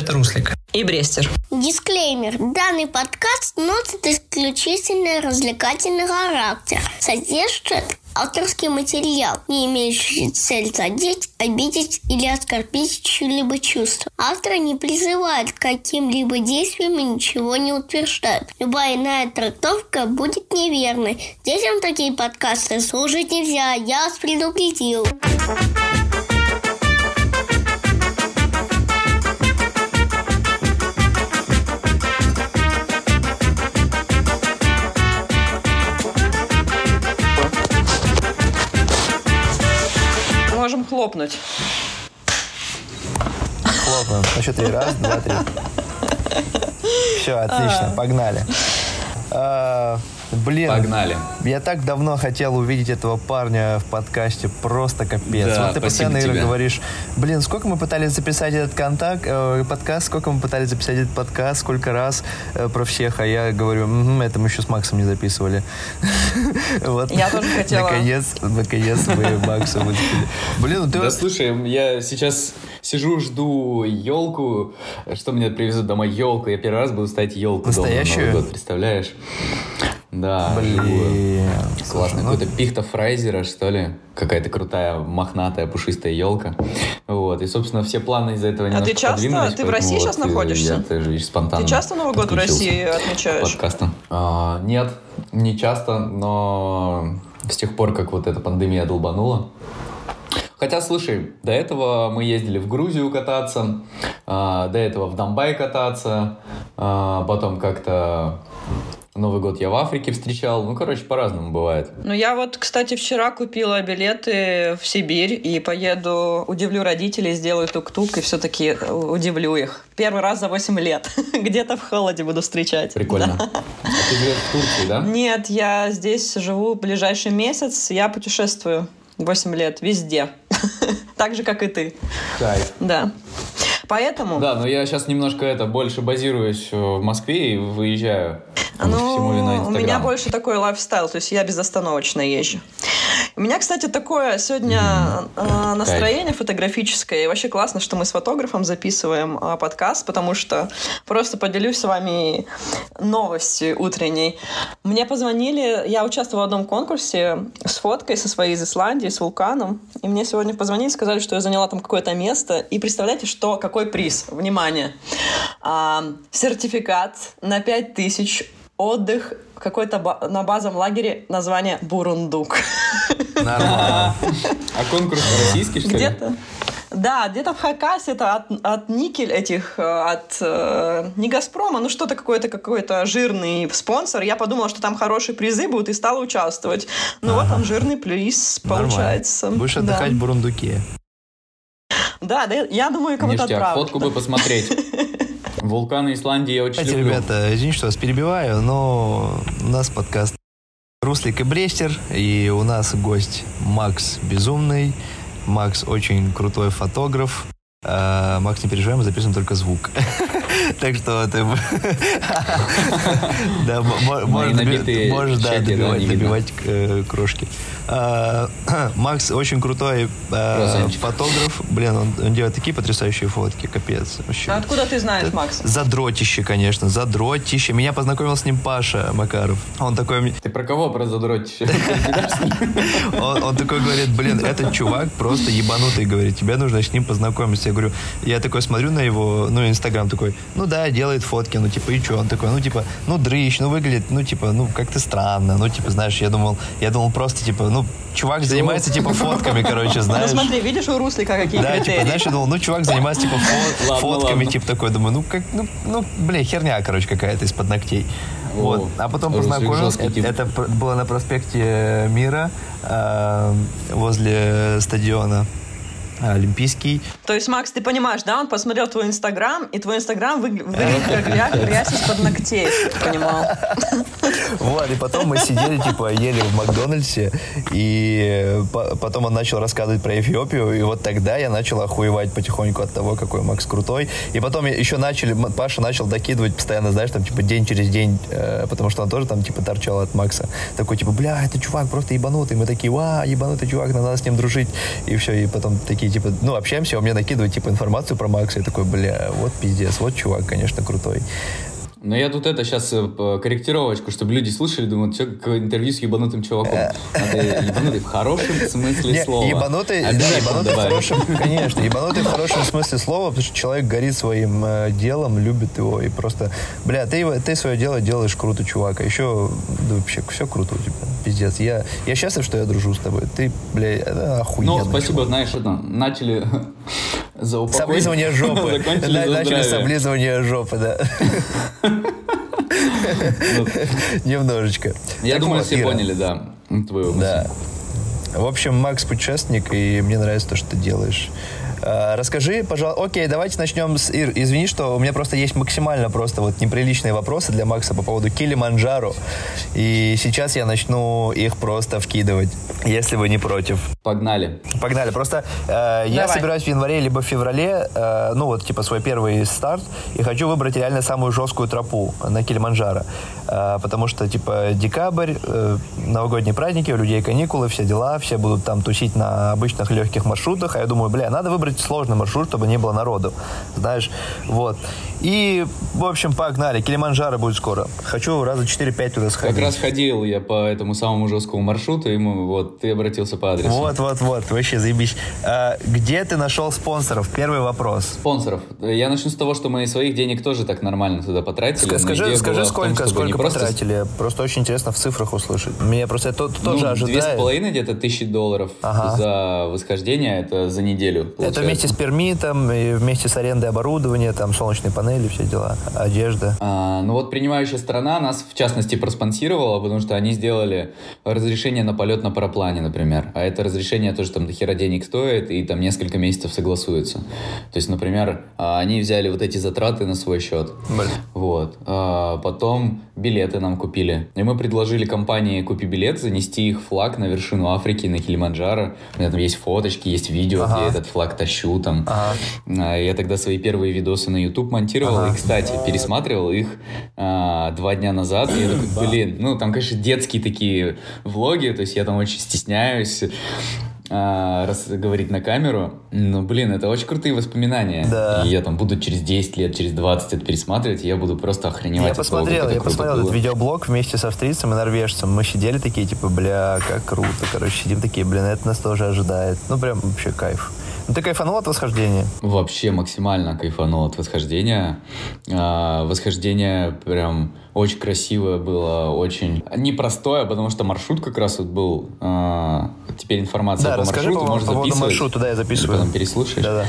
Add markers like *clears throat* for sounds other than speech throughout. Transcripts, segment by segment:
Это Руслик. И Брестер. Дисклеймер. Данный подкаст носит исключительно развлекательный характер. Содержит авторский материал, не имеющий цель задеть, обидеть или оскорбить чьи-либо чувства. Автор не призывает к каким-либо действиям и ничего не утверждает. Любая иная трактовка будет неверной. Детям такие подкасты слушать нельзя, я вас предупредил. Можем хлопнуть. Хлопаем. На счет три. Раз, два, три. *laughs* Все, отлично, погнали. Блин, Погнали. я так давно хотел увидеть этого парня в подкасте, просто капец. Да, вот ты постоянно, Ира, тебе. говоришь, блин, сколько мы пытались записать этот контакт, э, подкаст, сколько мы пытались записать этот подкаст, сколько раз э, про всех, а я говорю, «Мгм, это мы еще с Максом не записывали. *laughs* Вот. Я тоже хотела. Наконец, наконец мы Макса выцепили. Блин, ну ты Да слушай, я сейчас сижу, жду елку. Что мне привезут домой елку? Я первый раз буду ставить елку дома на Настоящую? Новый год, представляешь? Да. Блин. Классно. Ну, Какой-то пихта Фрайзера, что ли? Какая-то крутая, мохнатая, пушистая елка. Вот. И, собственно, все планы из-за этого немножко А ты часто- ты в России сейчас и находишься? Я тоже видишь, спонтанно Ты часто Новый год в России отмечаешь? подкасту. А, нет, не часто, но с тех пор, как вот эта пандемия долбанула, Хотя, слушай, до этого мы ездили в Грузию кататься, а, до этого в Донбай кататься, а, потом как-то Новый год я в Африке встречал. Ну, короче, по-разному бывает. Ну, я вот, кстати, вчера купила билеты в Сибирь и поеду, удивлю родителей, сделаю тук-тук и все-таки удивлю их. Первый раз за 8 лет. *laughs* Где-то в холоде буду встречать. Прикольно. Да. А ты живешь в Турции, да? Нет, я здесь живу ближайший месяц, я путешествую 8 лет везде. *laughs* Так же, как и ты. Кайф. Да. Поэтому... Да, но я сейчас немножко это больше базируюсь э, в Москве и выезжаю. Ну, у меня больше такой лайфстайл, то есть я безостановочно езжу. У меня, кстати, такое сегодня э, настроение фотографическое. И вообще классно, что мы с фотографом записываем э, подкаст, потому что просто поделюсь с вами новостью утренней. Мне позвонили, я участвовала в одном конкурсе с фоткой со своей из Исландии, с вулканом. И мне сегодня позвонили, сказали, что я заняла там какое-то место. И представляете, что, какой приз? Внимание! А, сертификат на 5000 отдых в какой-то ба- на базовом лагере название Бурундук. *laughs* Нормально. А конкурс российский, что ли? Где-то. Да, где-то в Хакасе, это от, от никель этих, э, от э, не Газпрома, ну что-то какой-то какой-то жирный спонсор. Я подумала, что там хорошие призы будут и стала участвовать. Ну вот там жирный приз Нормально. получается. Будешь Да. отдыхать в Бурундуке. Да, да, я думаю, кого-то Ништяк, отправлю. фотку бы посмотреть. *laughs* Вулканы Исландии я очень Кстати, люблю. ребята, извините, что вас перебиваю, но у нас подкаст Руслик и Брестер, и у нас гость Макс Безумный. Макс очень крутой фотограф. А, Макс, не переживай, мы записываем только звук. *laughs* Так что ты... *laughs* Да, мо- мо- можешь добивать э, крошки. А, *clears throat* Макс очень крутой Красавчик. фотограф. Блин, он делает такие потрясающие фотки, капец. А откуда ты знаешь, Макс? Задротище, конечно, задротище. Меня познакомил с ним Паша Макаров. Он такой, Ты про кого про задротище? *laughs* он, он такой говорит, блин, этот чувак просто ебанутый, говорит, тебе нужно с ним познакомиться. Я говорю, я такой смотрю на его, ну, инстаграм такой, ну да, делает фотки, ну, типа, и что? Он такой, ну, типа, ну, дрыщ, ну, выглядит, ну, типа, ну, как-то странно, ну, типа, знаешь, я думал, я думал просто, типа, ну, чувак занимается, типа, фотками, короче, Ну знаешь. смотри, видишь у Руслика какие Да, типа, знаешь, я думал, ну, чувак занимается, типа, *laughs* фотками, типа, такой, думаю, ну, как, ну, ну, бля, херня, короче, какая-то из-под ногтей. О, Вот. А потом познакомился, это пр- было на проспекте Мира, э, возле стадиона Олимпийский. То есть, Макс, ты понимаешь, да, он посмотрел твой инстаграм, и твой инстаграм выгля- выглядит как грязь, из-под ногтей, понимал. Вот, и потом мы сидели, типа, ели в Макдональдсе, и по- потом он начал рассказывать про Эфиопию, и вот тогда я начал охуевать потихоньку от того, какой Макс крутой. И потом еще начали, Паша начал докидывать постоянно, знаешь, там, типа, день через день, э, потому что он тоже там, типа, торчал от Макса. Такой, типа, бля, это чувак просто ебанутый. Мы такие, ва, ебанутый чувак, надо с ним дружить. И все, и потом такие, типа, ну, общаемся, он мне накидывает, типа, информацию про Макса, и такой, бля, вот пиздец, вот чувак, конечно, крутой. Но я тут это сейчас э, корректировочку, чтобы люди слушали, думают, что интервью с ебанутым чуваком. Надо ебанутый в хорошем смысле Не, слова. Ебанутый, да, Обязательно ебанутый в хорошем, конечно, ебанутый в хорошем смысле слова, потому что человек горит своим э, делом, любит его, и просто, бля, ты, ты свое дело делаешь круто, чувак, а еще, да, вообще, все круто у тебя, пиздец. Я, я счастлив, что я дружу с тобой, ты, бля, это Ну, охуенно. спасибо, знаешь, это, начали за упокой. Соблизывание *laughs* жопы. Начали соблизывание жопы, да. *laughs* Немножечко. Я думаю, все поняли, да, твою мысль. Да. В общем, Макс путешественник, и мне нравится то, что ты делаешь. А, Расскажи, пожалуйста. Окей, давайте начнем с Ир. Извини, что у меня просто есть максимально просто вот неприличные вопросы для Макса по поводу Килиманджаро. И сейчас я начну их просто вкидывать, если вы не против. Погнали. Погнали. Просто э, я собираюсь в январе либо в феврале, э, ну вот типа свой первый старт, и хочу выбрать реально самую жесткую тропу на Килиманджаро. Э, потому что типа декабрь, э, новогодние праздники, у людей каникулы, все дела, все будут там тусить на обычных легких маршрутах, а я думаю, бля, надо выбрать сложный маршрут, чтобы не было народу. Знаешь, вот. И, в общем, погнали. Килиманджаро будет скоро. Хочу раза 4-5 туда сходить. Как раз ходил я по этому самому жесткому маршруту, мы, вот, ты обратился по адресу. Вот, вот, вот, вообще заебись. А, где ты нашел спонсоров? Первый вопрос. Спонсоров. Я начну с того, что мы своих денег тоже так нормально туда потратили. Скажи, скажи в том, сколько, сколько просто потратили? Просто очень интересно в цифрах услышать. Меня просто это Ну, тоже две с ожидает. половиной где-то тысячи долларов Ага. за восхождение, это за неделю. Это вместе с пермитом, и вместе с арендой оборудования, там солнечные панели, все дела, одежда. А, ну вот принимающая сторона нас, в частности, проспонсировала, потому что они сделали разрешение на полет на параплане, например. А это разрешение тоже там до хера денег стоит, и там несколько месяцев согласуется. То есть, например, а, они взяли вот эти затраты на свой счет. Блин. Вот. А, потом билеты нам купили. И мы предложили компании «Купи билет» занести их флаг на вершину Африки, на Килиманджаро. У меня там есть фоточки, есть видео, Ага. где этот флаг тащу там. Ага. А, Я тогда свои первые видосы на YouTube монтировал. Ага. И, кстати, пересматривал их а, два дня назад. И я такой, блин, ну там, конечно, детские такие влоги. То есть я там очень стесняюсь а, раз говорить на камеру. Но, блин, это очень крутые воспоминания. Да. И я там буду через 10 лет, через 20 это пересматривать, и я буду просто охреневать Я того, посмотрел, я посмотрел этот было. видеоблог вместе с австрийцем и норвежцем. Мы сидели такие, типа, бля, как круто. Короче, сидим такие, блин, это нас тоже ожидает. Ну, прям вообще кайф. Ну, ты кайфанул от восхождения? Вообще максимально кайфанул от восхождения. А, восхождение прям очень красивое было, очень непростое, потому что маршрут как раз вот был. а, теперь информация Да, по расскажи маршруту, по, можешь по записывать. маршрута, да, я записываю. потом переслушаешь. Да-да.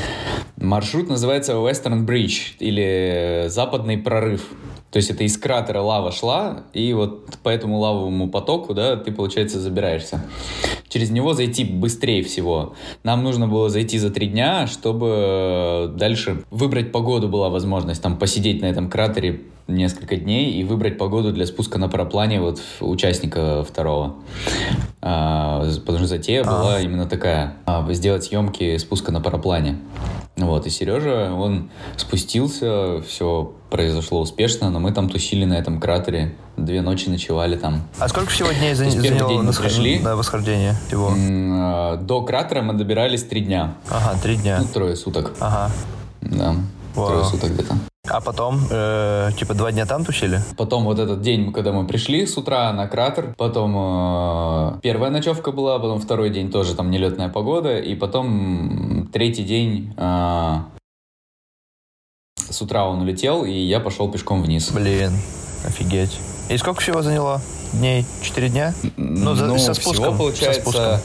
Маршрут называется Western Bridge или Западный прорыв. То есть это из кратера лава шла, и вот по этому лавовому потоку, да, ты, получается, забираешься. Через него зайти быстрее всего. Нам нужно было зайти за три дня, чтобы дальше выбрать погоду была возможность. Там посидеть на этом кратере несколько дней и выбрать погоду для спуска на параплане вот участника второго. А, потому что затея была именно такая. а, сделать съемки спуска на параплане. Вот, и Сережа, он спустился, все произошло успешно, но мы там тусили на этом кратере, две ночи ночевали там. А сколько всего дней за- То есть первый заняло день на восхождение всего? А, До кратера мы добирались три дня, Ага, три дня. ну, трое суток, Ага. да, Вау. трое суток где-то. А потом, э, типа, два дня там тусили? Потом вот этот день, когда мы пришли с утра на кратер, потом э, первая ночевка была, потом второй день тоже там нелетная погода, и потом третий день э, с утра он улетел, и я пошел пешком вниз. Блин, офигеть. И сколько всего заняло? Дней? Четыре дня? Ну, за- со всего спуском, получается... со спуском.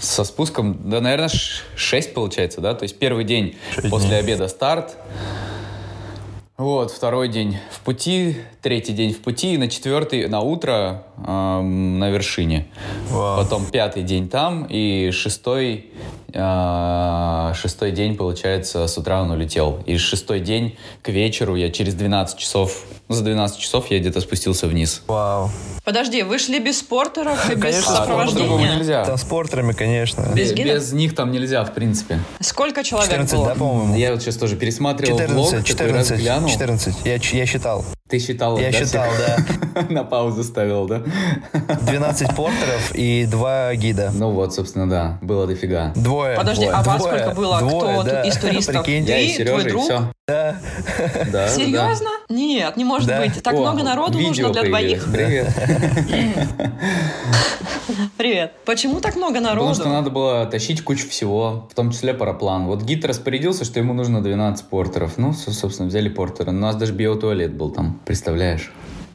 со спуском, да, наверное, 6 получается, да? То есть первый день после дней. обеда старт. Вот, второй день в пути, третий день в пути, и на четвертый, на утро эм, на вершине. Вау. Потом пятый день там, и шестой, э, шестой день, получается, с утра он улетел. И шестой день к вечеру я через 12 часов, ну, за 12 часов я где-то спустился вниз. Вау. Подожди, вы шли без спортеров и без Конечно, А, сопровождения? нельзя. Там с портерами, конечно. Без Без, них там нельзя, в принципе. Сколько человек 14, было? да, по-моему? Я вот сейчас тоже пересматривал влог, 14, такой раз 14, глянул. 14. Я, я считал. Ты считал, Я да, считал, всех? *laughs* На паузу ставил, да? 12 портеров и два гида. Ну вот, собственно, да, было дофига. Двое. Подожди, Двое. а вас Двое. сколько было? Двое, Кто да. из туристов? Прикинь. Я и Ты, твой Сережа, и друг? все. *laughs* Да. Да, Серьезно? Нет, не может Да. быть. Так О, много народу нужно для двоих. *laughs* Привет. Привет. Почему так много Потому народу? что надо было тащить кучу всего, в том числе параплан. Вот гид распорядился, что ему нужно 12 портеров. Ну, со- собственно, взяли портеры. У нас даже биотуалет был там, представляешь?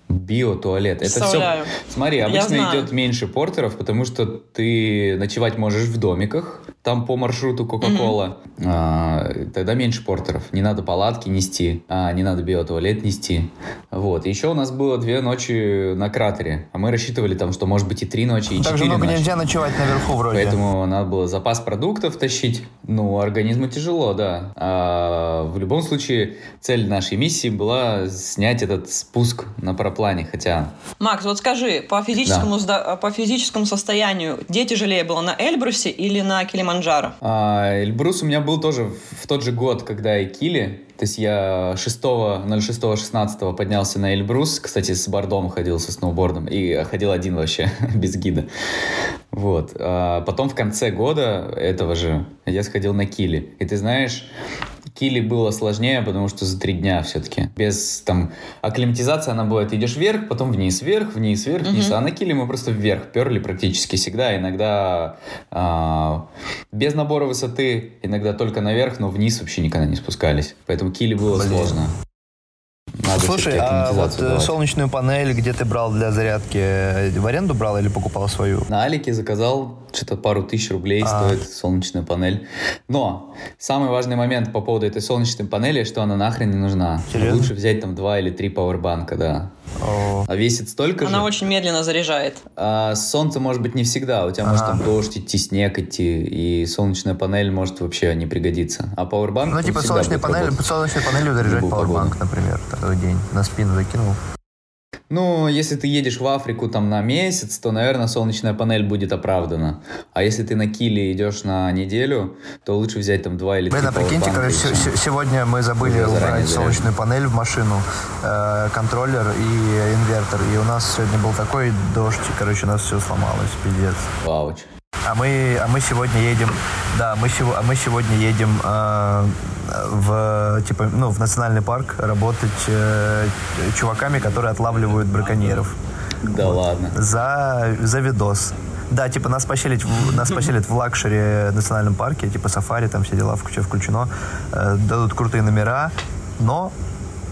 Биотуалет. Это все. Смотри, обычно идет меньше портеров, потому что ты ночевать можешь в домиках, там по маршруту Кока-Кола. А, тогда меньше портеров. Не надо палатки нести, а, не надо биотуалет нести. Вот. Еще у нас было две ночи на кратере, а мы рассчитывали там, что может быть и три ночи, и Так же четыре много ночи. нельзя ночевать наверху вроде. Поэтому надо было запас продуктов тащить. Ну, организму тяжело, да. А в любом случае, цель нашей миссии была снять этот спуск на параплане. Хотя, Макс, вот скажи, по физическому, сда- по физическому состоянию, где тяжелее было, на Эльбрусе или на Килиманджаро? а, Эльбрус у меня был тоже в тот же год, когда и Кили. То есть я 6.06.16 поднялся на Эльбрус. Кстати, с бордом ходил, со сноубордом. И ходил один вообще, *laughs* без гида. Вот. А потом в конце года этого же я сходил на Кили. И ты знаешь, Кили было сложнее, потому что за три дня все-таки. Без там акклиматизации она бывает, идешь вверх, потом вниз, вверх, вниз, вверх, вниз. А на Кили мы просто вверх перли практически всегда. Иногда а, без набора высоты, иногда только наверх, но вниз вообще никогда не спускались. Поэтому Кили было Блин. сложно. Надо Слушай, а вот э, давать. солнечную панель, где ты брал для зарядки, э, в аренду брал или покупал свою? На Алике заказал, что-то пару тысяч рублей А. стоит солнечная панель. Но самый важный момент по поводу этой солнечной панели, что она нахрен не нужна. Серьезно? Лучше взять там два или три пауэрбанка, да. О, А весит столько Она же. очень медленно заряжает. А солнце может быть не всегда. У тебя может Ага. там дождь идти, снег идти, и солнечная панель может вообще не пригодиться. А пауэрбанк Ну, типа будет панель, солнечной панелью заряжать пауэрбанк, например, такой день. На спину закинул. Ну, если ты едешь в Африку там на месяц, то, наверное, солнечная панель будет оправдана. А если ты на Киле идешь на неделю, то лучше взять там два или Блин, три а прикиньте, короче, сегодня мы забыли убрать солнечную панель в машину, э, контроллер и инвертор. И у нас сегодня был такой дождь, и, короче, у нас все сломалось, пиздец. Вауч. А мы, а мы сегодня едем, да, мы, а мы сегодня едем э, в, типа, ну, в национальный парк работать э, чуваками, которые отлавливают браконьеров Да ладно. за, за видос. Да, типа нас поселить, нас поселят в luxury национальном парке, типа сафари, там все дела все включено, э, дадут крутые номера, но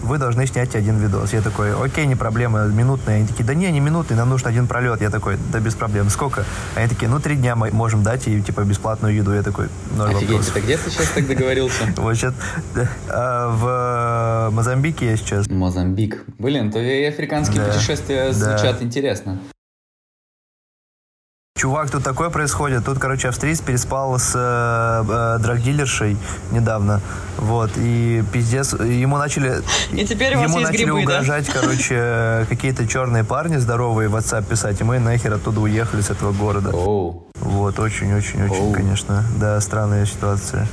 вы должны снять один видос. Я такой, окей, не проблема, минутный. Они такие, да не, не минутный, нам нужен один пролет. Я такой, да без проблем. Сколько? Они такие, ну три дня мы можем дать и типа бесплатную еду. Я такой, ноль Офигеть, вопросов. это где ты сейчас так договорился? *laughs* Вот сейчас в Мозамбике я сейчас. Мозамбик. Блин, то и африканские путешествия звучат интересно. Чувак, тут такое происходит. Тут, короче, австриец переспал с э, э, драгдилершей недавно. Вот. И пиздец. Ему начали... И теперь у вас Ему есть начали грибы, да? угрожать, короче, какие-то черные парни здоровые в WhatsApp писать. И мы нахер оттуда уехали с этого города. Оу. Вот, очень-очень-очень, Оу. конечно. Да, странная ситуация.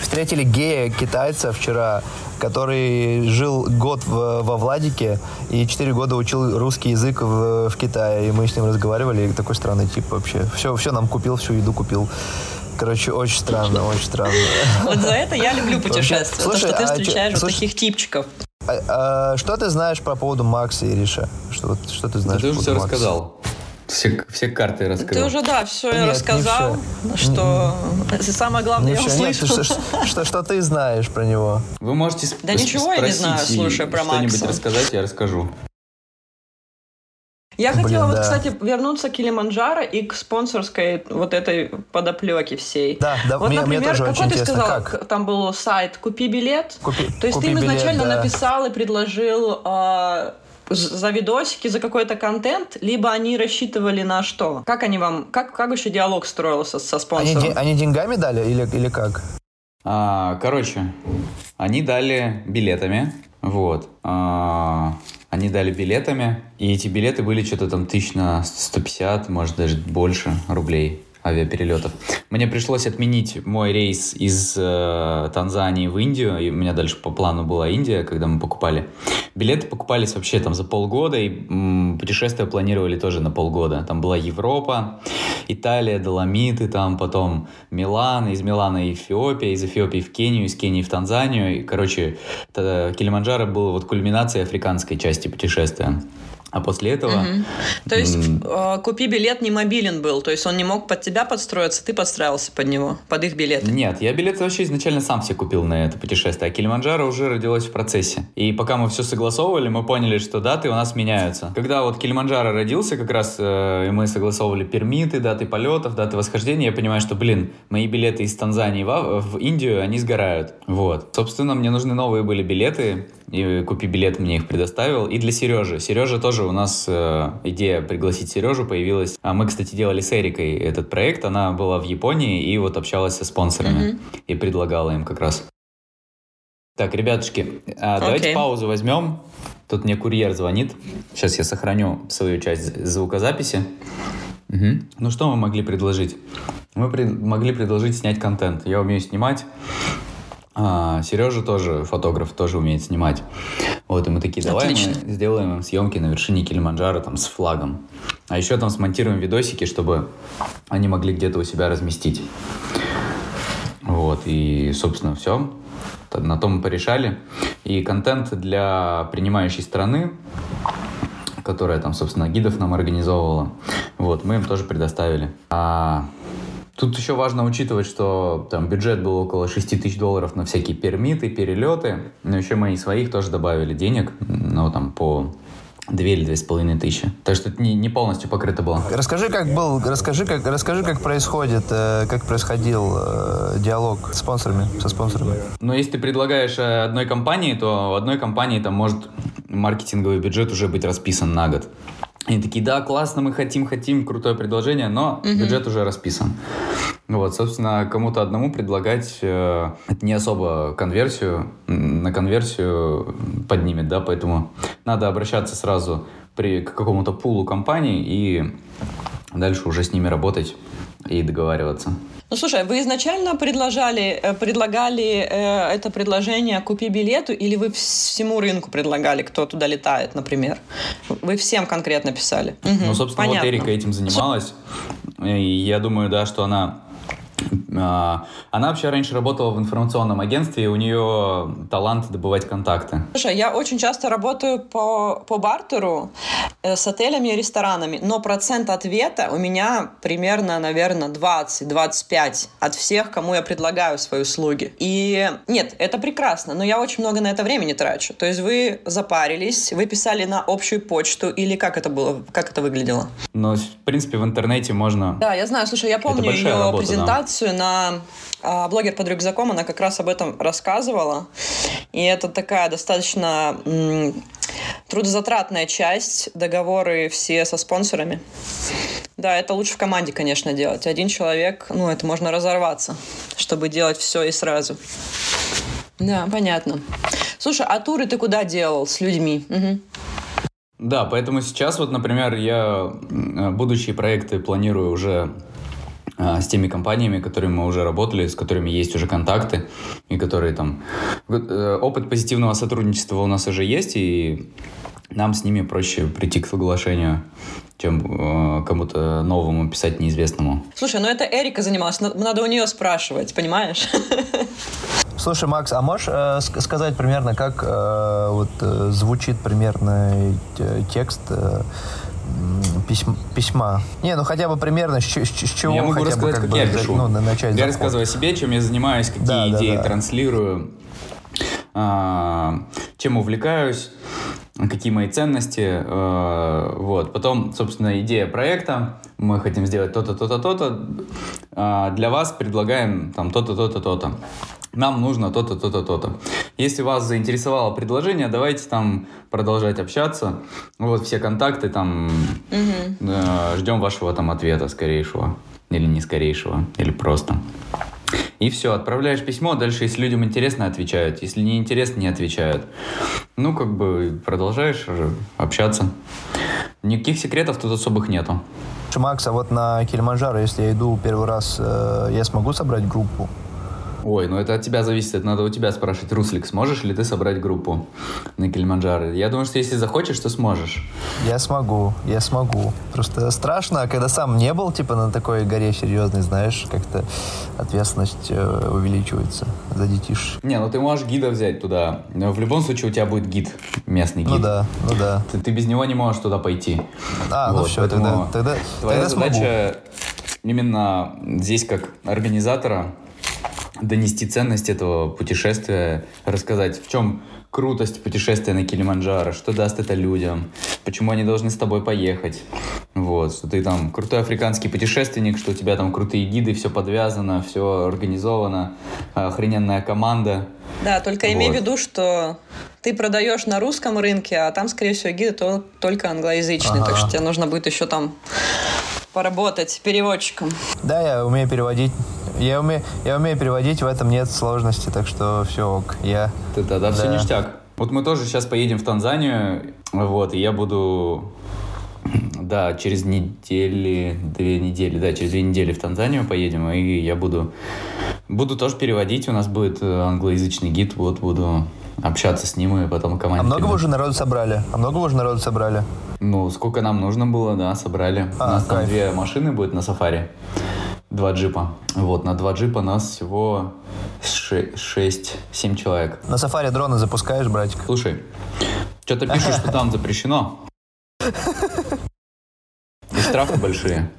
Встретили гея китайца вчера, который жил год в- во Владике и четыре года учил русский язык в, в Китае. И мы с ним разговаривали, и такой странный тип вообще. Все, все нам купил, всю еду купил. Короче, очень странно, очень странно. Вот за это я люблю путешествия. Слушай, то, что ты а встречаешь вот слушай, таких типчиков. А, а что ты знаешь по поводу Макса и Риша? Что, вот- что ты Да знаешь ты по уже все поводу Макса? рассказал. Все, все карты раскрыл. Ты уже, да, все Нет, я не рассказал, что самое главное я Ничего, нет, услышал. что, что- что- что ты знаешь про него? Вы можете сп- Да ничего я не знаю, слушай, про что-нибудь Макса. рассказать, я расскажу. Я Блин, хотела вот, да. кстати, вернуться к Килиманджаро и к спонсорской вот этой подоплеке всей. Да, да, вот, мне- мне например, тоже какой очень ты интересно, сказал, как? там был сайт «Купи билет». Купи- То есть купи ты им билет, изначально да. написал и предложил з- за видосики, за какой-то контент, либо они рассчитывали на что? Как они вам, как, как вообще диалог строился со Они, спонсором? де- они деньгами дали или, или как? А, короче, они дали билетами. Вот. А, они дали билетами. И эти билеты были что-то там тысяч на 150, может даже больше рублей. Авиаперелетов. Мне пришлось отменить мой рейс из э, Танзании в Индию, и у меня дальше по плану была Индия, когда мы покупали. Билеты покупались вообще там за полгода, и м, путешествия планировали тоже на полгода. Там была Европа, Италия, Доломиты, там потом Милан, из Милана Эфиопия, из Эфиопии в Кению, из Кении в Танзанию. И, короче, Килиманджаро был вот кульминацией африканской части путешествия. А после этого... Угу. То есть э, купи билет не мобилен был, то есть он не мог под тебя подстроиться, ты подстраивался под него, под их билет. Нет, я билет вообще изначально сам себе купил на это путешествие, а Килиманджаро уже родилось в процессе. И пока мы все согласовывали, мы поняли, что даты у нас меняются. Когда вот Килиманджаро родился, как раз э, мы согласовывали пермиты, даты полетов, даты восхождения, я понимаю, что, блин, мои билеты из Танзании в, в Индию, они сгорают. Вот. Собственно, мне нужны новые были билеты, и купи билет мне их предоставил. И для Сережи. Сережа тоже у нас э, идея пригласить Сережу появилась. А мы, кстати, делали с Эрикой этот проект. Она была в Японии и вот общалась со спонсорами mm-hmm. и предлагала им как раз. Так, ребятушки, а, okay. давайте паузу возьмем. Тут мне курьер звонит. Сейчас я сохраню свою часть звукозаписи. Угу. Ну что мы могли предложить? Мы пред... могли предложить снять контент. Я умею снимать. А, Сережа тоже фотограф, тоже умеет снимать. Вот, и мы такие, давай Отлично. мы сделаем съемки на вершине Килиманджаро там с флагом. А еще там смонтируем видосики, чтобы они могли где-то у себя разместить. Вот, и, собственно, все. На том мы порешали. И контент для принимающей страны, которая там, собственно, гидов нам организовывала, вот, мы им тоже предоставили. А Тут еще важно учитывать, что там бюджет был около 6 тысяч долларов на всякие пермиты, перелеты. Но еще мои своих тоже добавили денег, ну, там, по две или две с половиной тысячи. Так что это не, не полностью покрыто было. Расскажи, как был, расскажи, как, расскажи, как происходит, э, как происходил э, диалог с спонсорами, со спонсорами. Ну, если ты предлагаешь э, одной компании, то в одной компании там может маркетинговый бюджет уже быть расписан на год. Они такие, да, классно, мы хотим, хотим, крутое предложение, но угу. бюджет уже расписан. Вот, собственно, кому-то одному предлагать э, это не особо конверсию, на конверсию поднимет, да, поэтому надо обращаться сразу при, к какому-то пулу компаний и дальше уже с ними работать и договариваться. Ну, слушай, вы изначально предложили, э, предлагали э, это предложение «купи билету» или вы всему рынку предлагали, кто туда летает, например? Вы всем конкретно писали? Ну, собственно, Понятно. вот Эрика этим занималась. И я думаю, да, что она она вообще раньше работала в информационном агентстве, и у нее талант добывать контакты. Слушай, я очень часто работаю по, по бартеру э, с отелями и ресторанами, но процент ответа у меня примерно, наверное, 20-25 от всех, кому я предлагаю свои услуги. И нет, это прекрасно, но я очень много на это времени трачу. То есть вы запарились, вы писали на общую почту или как это было, как это выглядело? Ну, в принципе, в интернете можно... Да, я знаю, слушай, я помню ее работа, презентацию, презентацию на а, блогер под рюкзаком, она как раз об этом рассказывала. И это такая достаточно трудозатратная часть, договоры все со спонсорами. Да, это лучше в команде, конечно, делать. Один человек, ну, это можно разорваться, чтобы делать все и сразу. Да, понятно. Слушай, а туры ты куда делал с людьми? Угу. Да, поэтому сейчас вот, например, я будущие проекты планирую уже с теми компаниями, которыми мы уже работали, с которыми есть уже контакты, и которые там... Э, опыт позитивного сотрудничества у нас уже есть, и нам с ними проще прийти к соглашению, чем э, кому-то новому писать неизвестному. Слушай, ну это Эрика занималась, надо у нее спрашивать, понимаешь? Слушай, Макс, а можешь э, сказать примерно, как э, вот э, звучит примерно э, текст э, письма, письма. Не, ну хотя бы примерно с, с, с чего Я могу рассказать, бы, как, как я пишу. Ну, начать я рассказываю о себе, чем я занимаюсь, какие да, идеи да, да. транслирую, а, чем увлекаюсь, какие мои ценности. А, вот. Потом, собственно, идея проекта. Мы хотим сделать то-то, то-то, то-то. А, для вас предлагаем там то-то, то-то, то-то нам нужно то-то, то-то, то-то. Если вас заинтересовало предложение, давайте там продолжать общаться. Вот все контакты там. Угу. Э, ждем вашего там ответа скорейшего. Или не скорейшего. Или просто. И все, отправляешь письмо, дальше, если людям интересно, отвечают. Если не интересно, не отвечают. Ну, как бы продолжаешь общаться. Никаких секретов тут особых нету. Макс, а вот на Килиманджаро, если я иду первый раз, э, я смогу собрать группу? Ой, ну это от тебя зависит, это надо у тебя спрашивать. Руслик, сможешь ли ты собрать группу на Килиманджаро? Я думаю, что если захочешь, то сможешь. Я смогу, я смогу. Просто страшно, когда сам не был, типа, на такой горе серьезной, знаешь, как-то ответственность э, увеличивается за детишек. Не, ну ты можешь гида взять туда. Но в любом случае у тебя будет гид, местный гид. Ну да, ну да. Ты, ты без него не можешь туда пойти. А, ну Вот, все, поэтому тогда, тогда, Твоя тогда смогу. задача именно здесь как организатора донести ценность этого путешествия, рассказать, в чем крутость путешествия на Килиманджаро, что даст это людям, почему они должны с тобой поехать. Вот, что ты там крутой африканский путешественник, что у тебя там крутые гиды, все подвязано, все организовано, охрененная команда. Да, только имей в Вот. виду, что ты продаешь на русском рынке, а там, скорее всего, гиды то- только англоязычные, так Ага. что тебе нужно будет еще там поработать переводчиком. Да, я умею переводить. Я умею, я умею переводить, в этом нет сложности, так что все ок. Я... Ты тогда все Да. ништяк. Вот мы тоже сейчас поедем в Танзанию, вот, и я буду, да, через недели, две недели, да, через две недели в Танзанию поедем, и я буду, буду тоже переводить, у нас будет англоязычный гид, вот, буду общаться с ним и потом А команде. много вы уже народу собрали? А много вы уже народу собрали? Ну, сколько нам нужно было, да, собрали. А, у нас там кайф. две машины будет на сафари, два джипа. Вот, на два джипа нас всего 6-7 человек. На сафари дроны запускаешь, братик? Слушай, что-то пишут, что там запрещено. *laughs* И штрафы большие.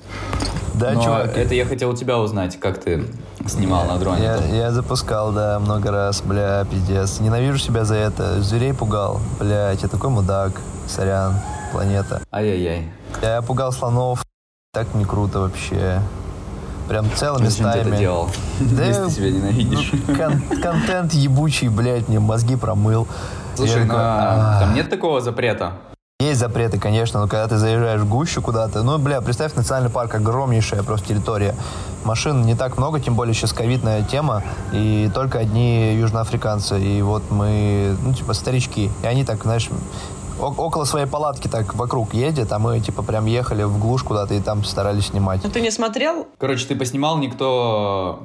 Да, Но чувак. это я хотел у тебя узнать, как ты снимал на дроне. Я, я запускал, да, много раз, бля, пиздец. Ненавижу себя за это. Зверей пугал. Блядь, я такой мудак. Сорян, планета. Ай-яй-яй. Я пугал слонов. Так не круто вообще. Прям целыми Зачем ты это стаями. делал? Да Если ты себя ненавидишь. Ну, кон- контент ебучий, блядь, мне мозги промыл. Слушай, Я ну, такой, а «А». там нет такого запрета? Есть запреты, конечно, но когда ты заезжаешь в гущу куда-то, ну, бля, представь, национальный парк огромнейшая просто территория. Машин не так много, тем более сейчас ковидная тема, и только одни южноафриканцы. И вот мы, ну, типа, старички. И они так, знаешь, около своей палатки так вокруг ездят, а мы, типа, прям ехали в глушь куда-то и там старались снимать. Ну ты не смотрел? Короче, ты поснимал, никто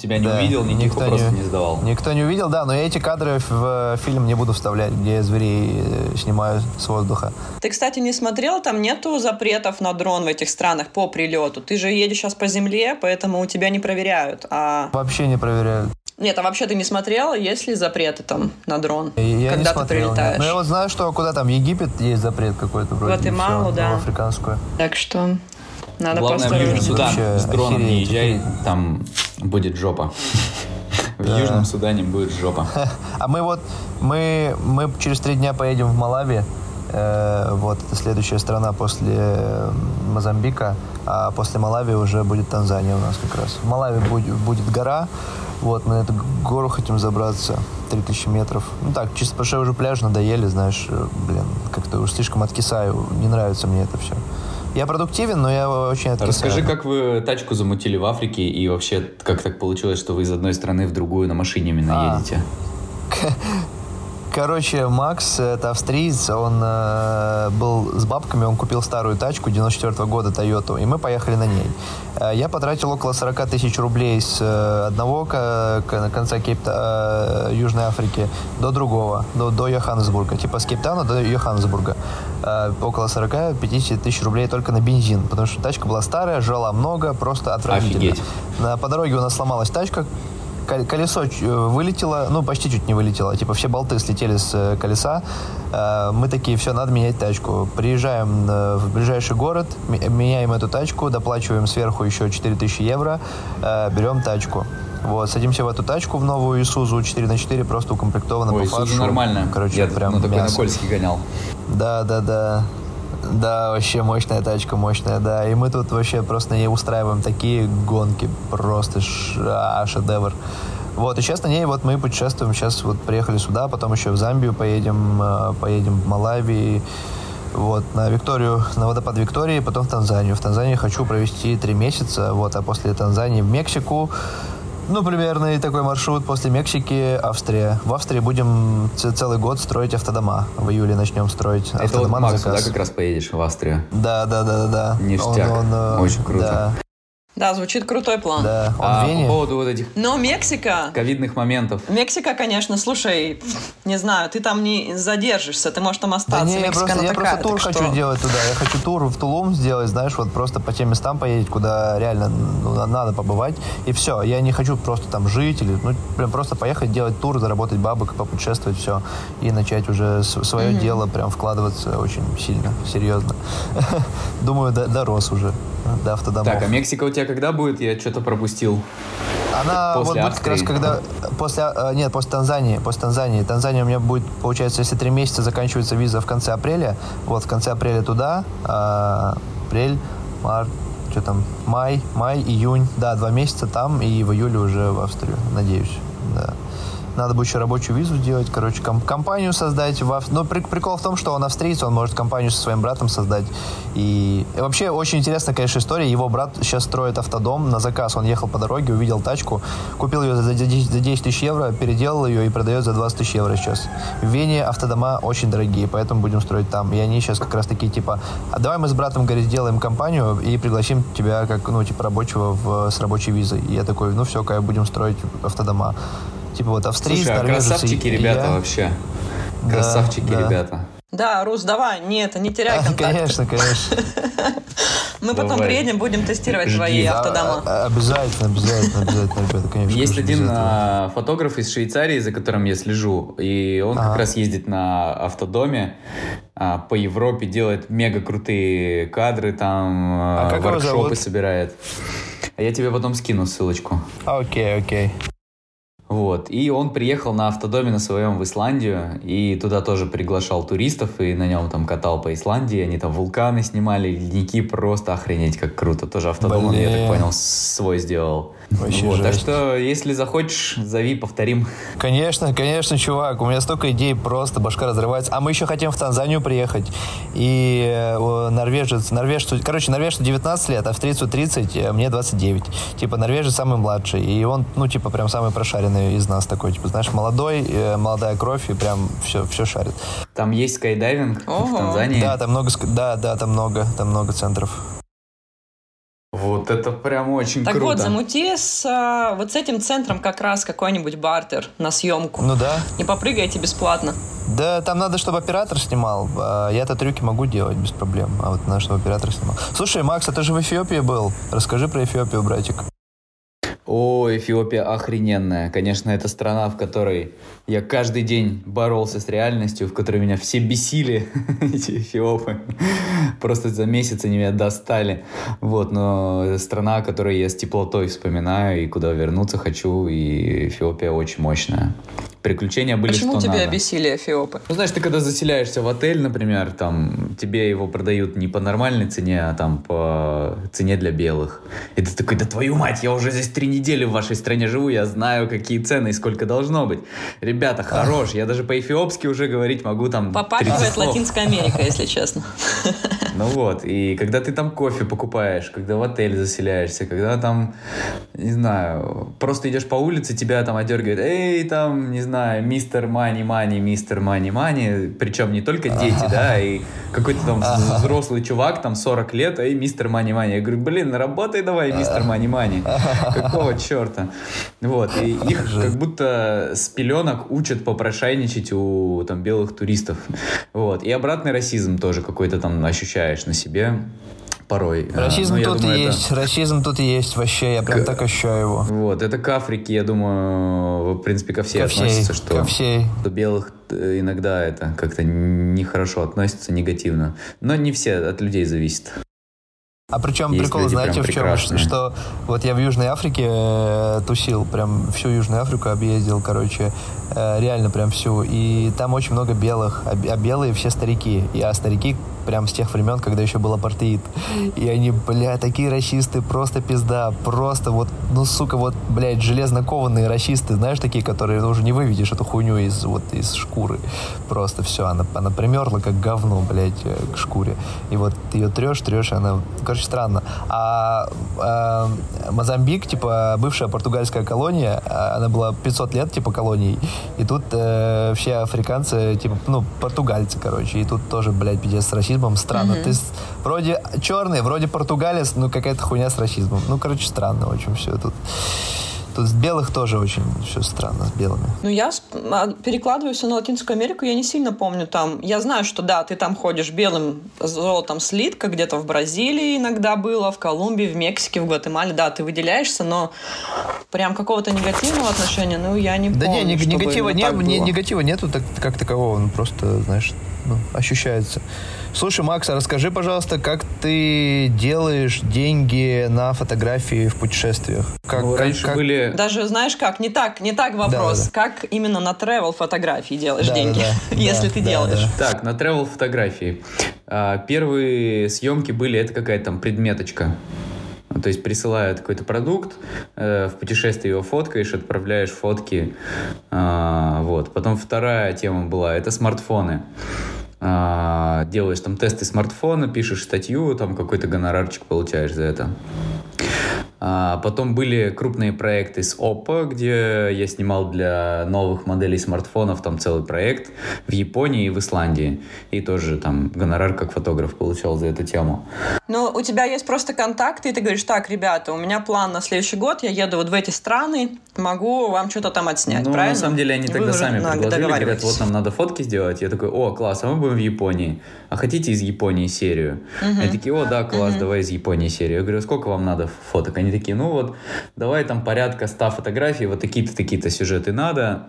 тебя не Да, увидел, никаких никто не- не задавал. Никто не увидел, да, но я эти кадры в э, фильм не буду вставлять, где я зверей э, снимаю с воздуха. Ты, кстати, не смотрел? Там нету запретов на дрон в этих странах по прилету. Ты же едешь сейчас по земле, поэтому у тебя не проверяют. А Вообще не проверяют. Нет, а вообще ты не смотрел, есть ли запреты там на дрон, Я не когда ты смотрел, нет. прилетаешь? Ну, я вот знаю, что куда там, Египет есть запрет какой-то вроде. и Гватемалу, да. африканскую. Так что надо Главное, в просто... Южный Судан с дроном не охереть, езжай, охереть. там будет жопа. В Южном Судане будет жопа. *laughs* А мы вот, мы, мы через три дня поедем в Малави. Э, вот, это следующая страна после Мозамбика, а после Малави уже будет Танзания у нас как раз. В Малави будет, будет гора, вот, мы на эту гору хотим забраться, 3000 метров. Ну так, чисто потому что уже пляж надоели, знаешь, э, блин, как-то уж слишком откисаю, не нравится мне это все. Я продуктивен, но я очень откисаю. Расскажи, как вы тачку замутили в Африке и вообще, как так получилось, что вы из одной страны в другую на машине именно А. едете? *laughs* Короче, Макс, это австриец, он э, был с бабками, он купил старую тачку 94 года Тойоту, и мы поехали на ней. Э, я потратил около 40 тысяч рублей с э, одного ко- ко- конца Кейпта, э, Южной Африки до другого, до, до Йоханнесбурга. Типа с Кейптауна до Йоханнесбурга. Около 40-50 тысяч рублей только на бензин, потому что тачка была старая, жила много, просто отвратительно. Офигеть. По дороге у нас сломалась тачка, колесо э, вылетело, ну, почти чуть не вылетело. Типа все болты слетели с э, колеса. Э, Мы такие, все, надо менять тачку. Приезжаем в ближайший город, меняем эту тачку, доплачиваем сверху еще 4000 евро, берем тачку. Вот, садимся в эту тачку, в новую Исузу 4 на 4 просто укомплектована Ой, по Исузу фаршу. нормально. Короче, Я прям на такой на. Кольский гонял. Да, да, да. Да, вообще мощная тачка, мощная, да. И мы тут вообще просто ней устраиваем такие гонки, просто ш- а, шедевр. Вот, и сейчас на ней вот мы путешествуем, сейчас вот приехали сюда, потом еще в Замбию поедем, э, поедем в Малави, вот, на Викторию, на водопад Виктории, потом в Танзанию. В Танзании хочу провести три месяца, вот, а после Танзании в Мексику, Ну, примерно такой маршрут после Мексики, Австрия. В Австрии будем целый год строить автодома. В июле начнем строить Это автодома вот на Макс, да, как раз поедешь в Австрию? Да, да, да, да, да. Ништяк. э, Очень круто. Да, Да, звучит крутой план. да. Он А в Вене. по поводу вот этих Но Мексика... ковидных моментов. Мексика, конечно, слушай, не знаю, ты там не задержишься, ты можешь там Да остаться. не, я Мексика, просто, она я такая, просто тур хочу что- делать туда. Я хочу тур в Тулум сделать, знаешь, вот просто по тем местам поедет, куда реально ну, на- надо побывать. И все. Я не хочу просто там жить или, ну, прям просто поехать, делать тур, заработать бабок, попутешествовать, все. И начать уже свое дело прям вкладываться очень сильно, серьезно. *laughs* Думаю, до- дорос уже до автодомов. Так, а Мексика у тебя когда будет? Я что-то пропустил. Она После вот будет как раз когда после э, нет после Танзании после Танзании Танзания у меня будет получается если три месяца заканчивается виза в конце апреля вот в конце апреля туда а, апрель март что там май май июнь да два месяца там и в июле уже в Австрию надеюсь да надо будет еще рабочую визу сделать, короче, ком- компанию создать. В Ав- Но при- прикол в том, что он австриец, он может компанию со своим братом создать. И и вообще очень интересная, конечно, история. Его брат сейчас строит автодом на заказ. Он ехал по дороге, увидел тачку, купил ее за 10 за 10 тысяч евро, переделал ее и продает за 20 тысяч евро сейчас. В Вене автодома очень дорогие, поэтому будем строить там. И они сейчас как раз такие, типа, а давай мы с братом, говорит, сделаем компанию и пригласим тебя как, ну, типа, рабочего в- с рабочей визой. И я такой, ну все, кайф, будем строить автодома. Типа вот австрийцы, Слушай, а красавчики и ребята я. вообще. Да, Красавчики да. ребята. Да, Рус, давай, нет, не теряй контакт. Конечно, конечно. *laughs* Мы потом приедем, будем тестировать твои автодома. А- а- Обязательно, обязательно, обязательно, ребята, конечно. Есть один а, фотограф из Швейцарии, за которым я слежу, и он как раз ездит на автодоме а, по Европе, делает мега крутые кадры, там а, А воркшопы собирает. А я тебе потом скину ссылочку. Окей, окей. Вот. И он приехал на автодоме на своем в Исландию, и туда тоже приглашал туристов, и на нем там катал по Исландии, они там вулканы снимали, ледники, просто охренеть, как круто. Тоже автодом он, я Блин. так понял, свой сделал. Вообще вот, так что, если захочешь, зови, повторим. Конечно, конечно, чувак, у меня столько идей, просто башка разрывается. А мы еще хотим в Танзанию приехать. И э, норвежец, норвежцу, короче, норвежцу 19 лет, австрийцу 30, э, мне 29. Типа, норвежец самый младший. И он, ну, типа, прям самый прошаренный из нас такой. Типа, знаешь, молодой, э, молодая кровь и прям все, все шарит. Там есть скайдайвинг Ого. в Танзании. Да, там много, да, да, там много, там много центров. Вот это прям очень Так круто. вот, замути с а, вот с этим центром как раз какой-нибудь бартер на съемку. Ну да. Не попрыгайте бесплатно. Да, там надо, чтобы оператор снимал. А Я-то трюки могу делать без проблем. А вот надо, чтобы оператор снимал. Слушай, Макс, а ты же в Эфиопии был. Расскажи про Эфиопию, братик. О, Эфиопия охрененная. Конечно, это страна, в которой я каждый день боролся с реальностью, в которой меня все бесили, *laughs* эти эфиопы. Просто за месяц они меня достали. Вот, но страна, о которой я с теплотой вспоминаю и куда вернуться хочу, и Эфиопия очень мощная. Приключения были Почему что тебя надо. обесили эфиопы? Ну, знаешь, ты когда заселяешься в отель, например, там тебе его продают не по нормальной цене, а там по цене для белых. И ты такой, да твою мать, я уже здесь три недели в вашей стране живу, я знаю, какие цены и сколько должно быть. Ребята, хорош, я даже по-эфиопски уже говорить могу там 30 Попахивает. Латинская Америка, если честно. *laughs* Ну вот, и когда ты там кофе покупаешь, когда в отель заселяешься, когда там, не знаю, просто идешь по улице, тебя там одергивает, эй, там, не знаю, мистер Мани Мани, мистер Мани Мани, причем не только дети, да, и какой-то там взрослый чувак, там 40 лет, эй, мистер Мани Мани. Я говорю, блин, работай давай, мистер Мани Мани. *laughs* Какого черта? Вот, и их как будто с пеленок учат попрошайничать у там белых туристов. Вот, и обратный расизм тоже какой-то там ощущаешь на себе порой. А, Расизм ну, тут думаю, это- есть, расизм тут есть вообще, я прям К- так ощущаю его. Вот, это к Африке, я думаю, в принципе, ко всей Ко всей, относится, что ко всей. до белых э, иногда это как-то нехорошо относится, негативно. Но не все, от людей зависит. А причем Есть прикол, знаете, в чем? прекрасные. Что вот я в Южной Африке э, тусил, прям всю Южную Африку объездил, короче. Э, реально прям всю. И там очень много белых, а, а белые все старики. И, а старики прям с тех времен, когда еще был апартеид. И они, бля, такие расисты, просто пизда. Просто вот, ну, сука, вот, блядь, железно кованные расисты, знаешь, такие, которые ну, уже не выведешь эту хуйню из, вот, из шкуры. Просто все, она, она примерла как говно, блядь, э, к шкуре. И вот ты ее трешь, трешь, она, короче, странно. А, а Мозамбик, типа, бывшая португальская колония, а, она была 500 лет, типа, колонией, и тут э, все африканцы, типа, ну, португальцы, короче, и тут тоже, блядь, пиздец с расизмом, странно. Mm-hmm. Ты с, вроде черный, вроде португалец, ну, какая-то хуйня с расизмом. Ну, короче, странно очень все тут. Тут с белых тоже очень все странно, с белыми. Ну, я а, перекладываю все на Латинскую Америку, я не сильно помню там. Я знаю, что да, ты там ходишь белым золотом слитка, где-то в Бразилии иногда было, в Колумбии, в Мексике, в Гватемале, да, ты выделяешься, но прям какого-то негативного отношения, ну, я не да помню. Да не, негатива, не, не, негатива нету так, как такового, он просто, знаешь, ну, ощущается. Слушай, Макс, а расскажи, пожалуйста, как ты делаешь деньги на фотографии в путешествиях? Как, ну, как, раньше как... были... Даже, знаешь как, не так, не так вопрос. Да, да, да. Как именно на travel фотографии делаешь да, деньги, да, *laughs* да. если да, ты да, делаешь? Да. Так, на travel фотографии. А, первые съемки были, это какая-то там предметочка. То есть присылают какой-то продукт, э, в путешествии его фоткаешь, отправляешь фотки. Э, вот. Потом вторая тема была, это смартфоны. Э, делаешь там тесты смартфона, пишешь статью, там какой-то гонорарчик получаешь за это. А потом были крупные проекты с Oppo, где я снимал для новых моделей смартфонов там целый проект в Японии и в Исландии. И тоже там гонорар как фотограф получал за эту тему. Ну, у тебя есть просто контакты, и ты говоришь, так, ребята, у меня план на следующий год, я еду вот в эти страны, могу вам что-то там отснять, ну, правильно? на самом деле они тогда сами предложили, говорят, вот нам надо фотки сделать. Я такой, о, класс, а мы будем в Японии. А хотите из Японии серию? Угу. Они такие, о, да, класс, угу. давай из Японии серию. Я говорю, сколько вам надо фоток? Они такие, ну вот, давай там порядка 100 фотографий, вот такие-то, такие-то сюжеты надо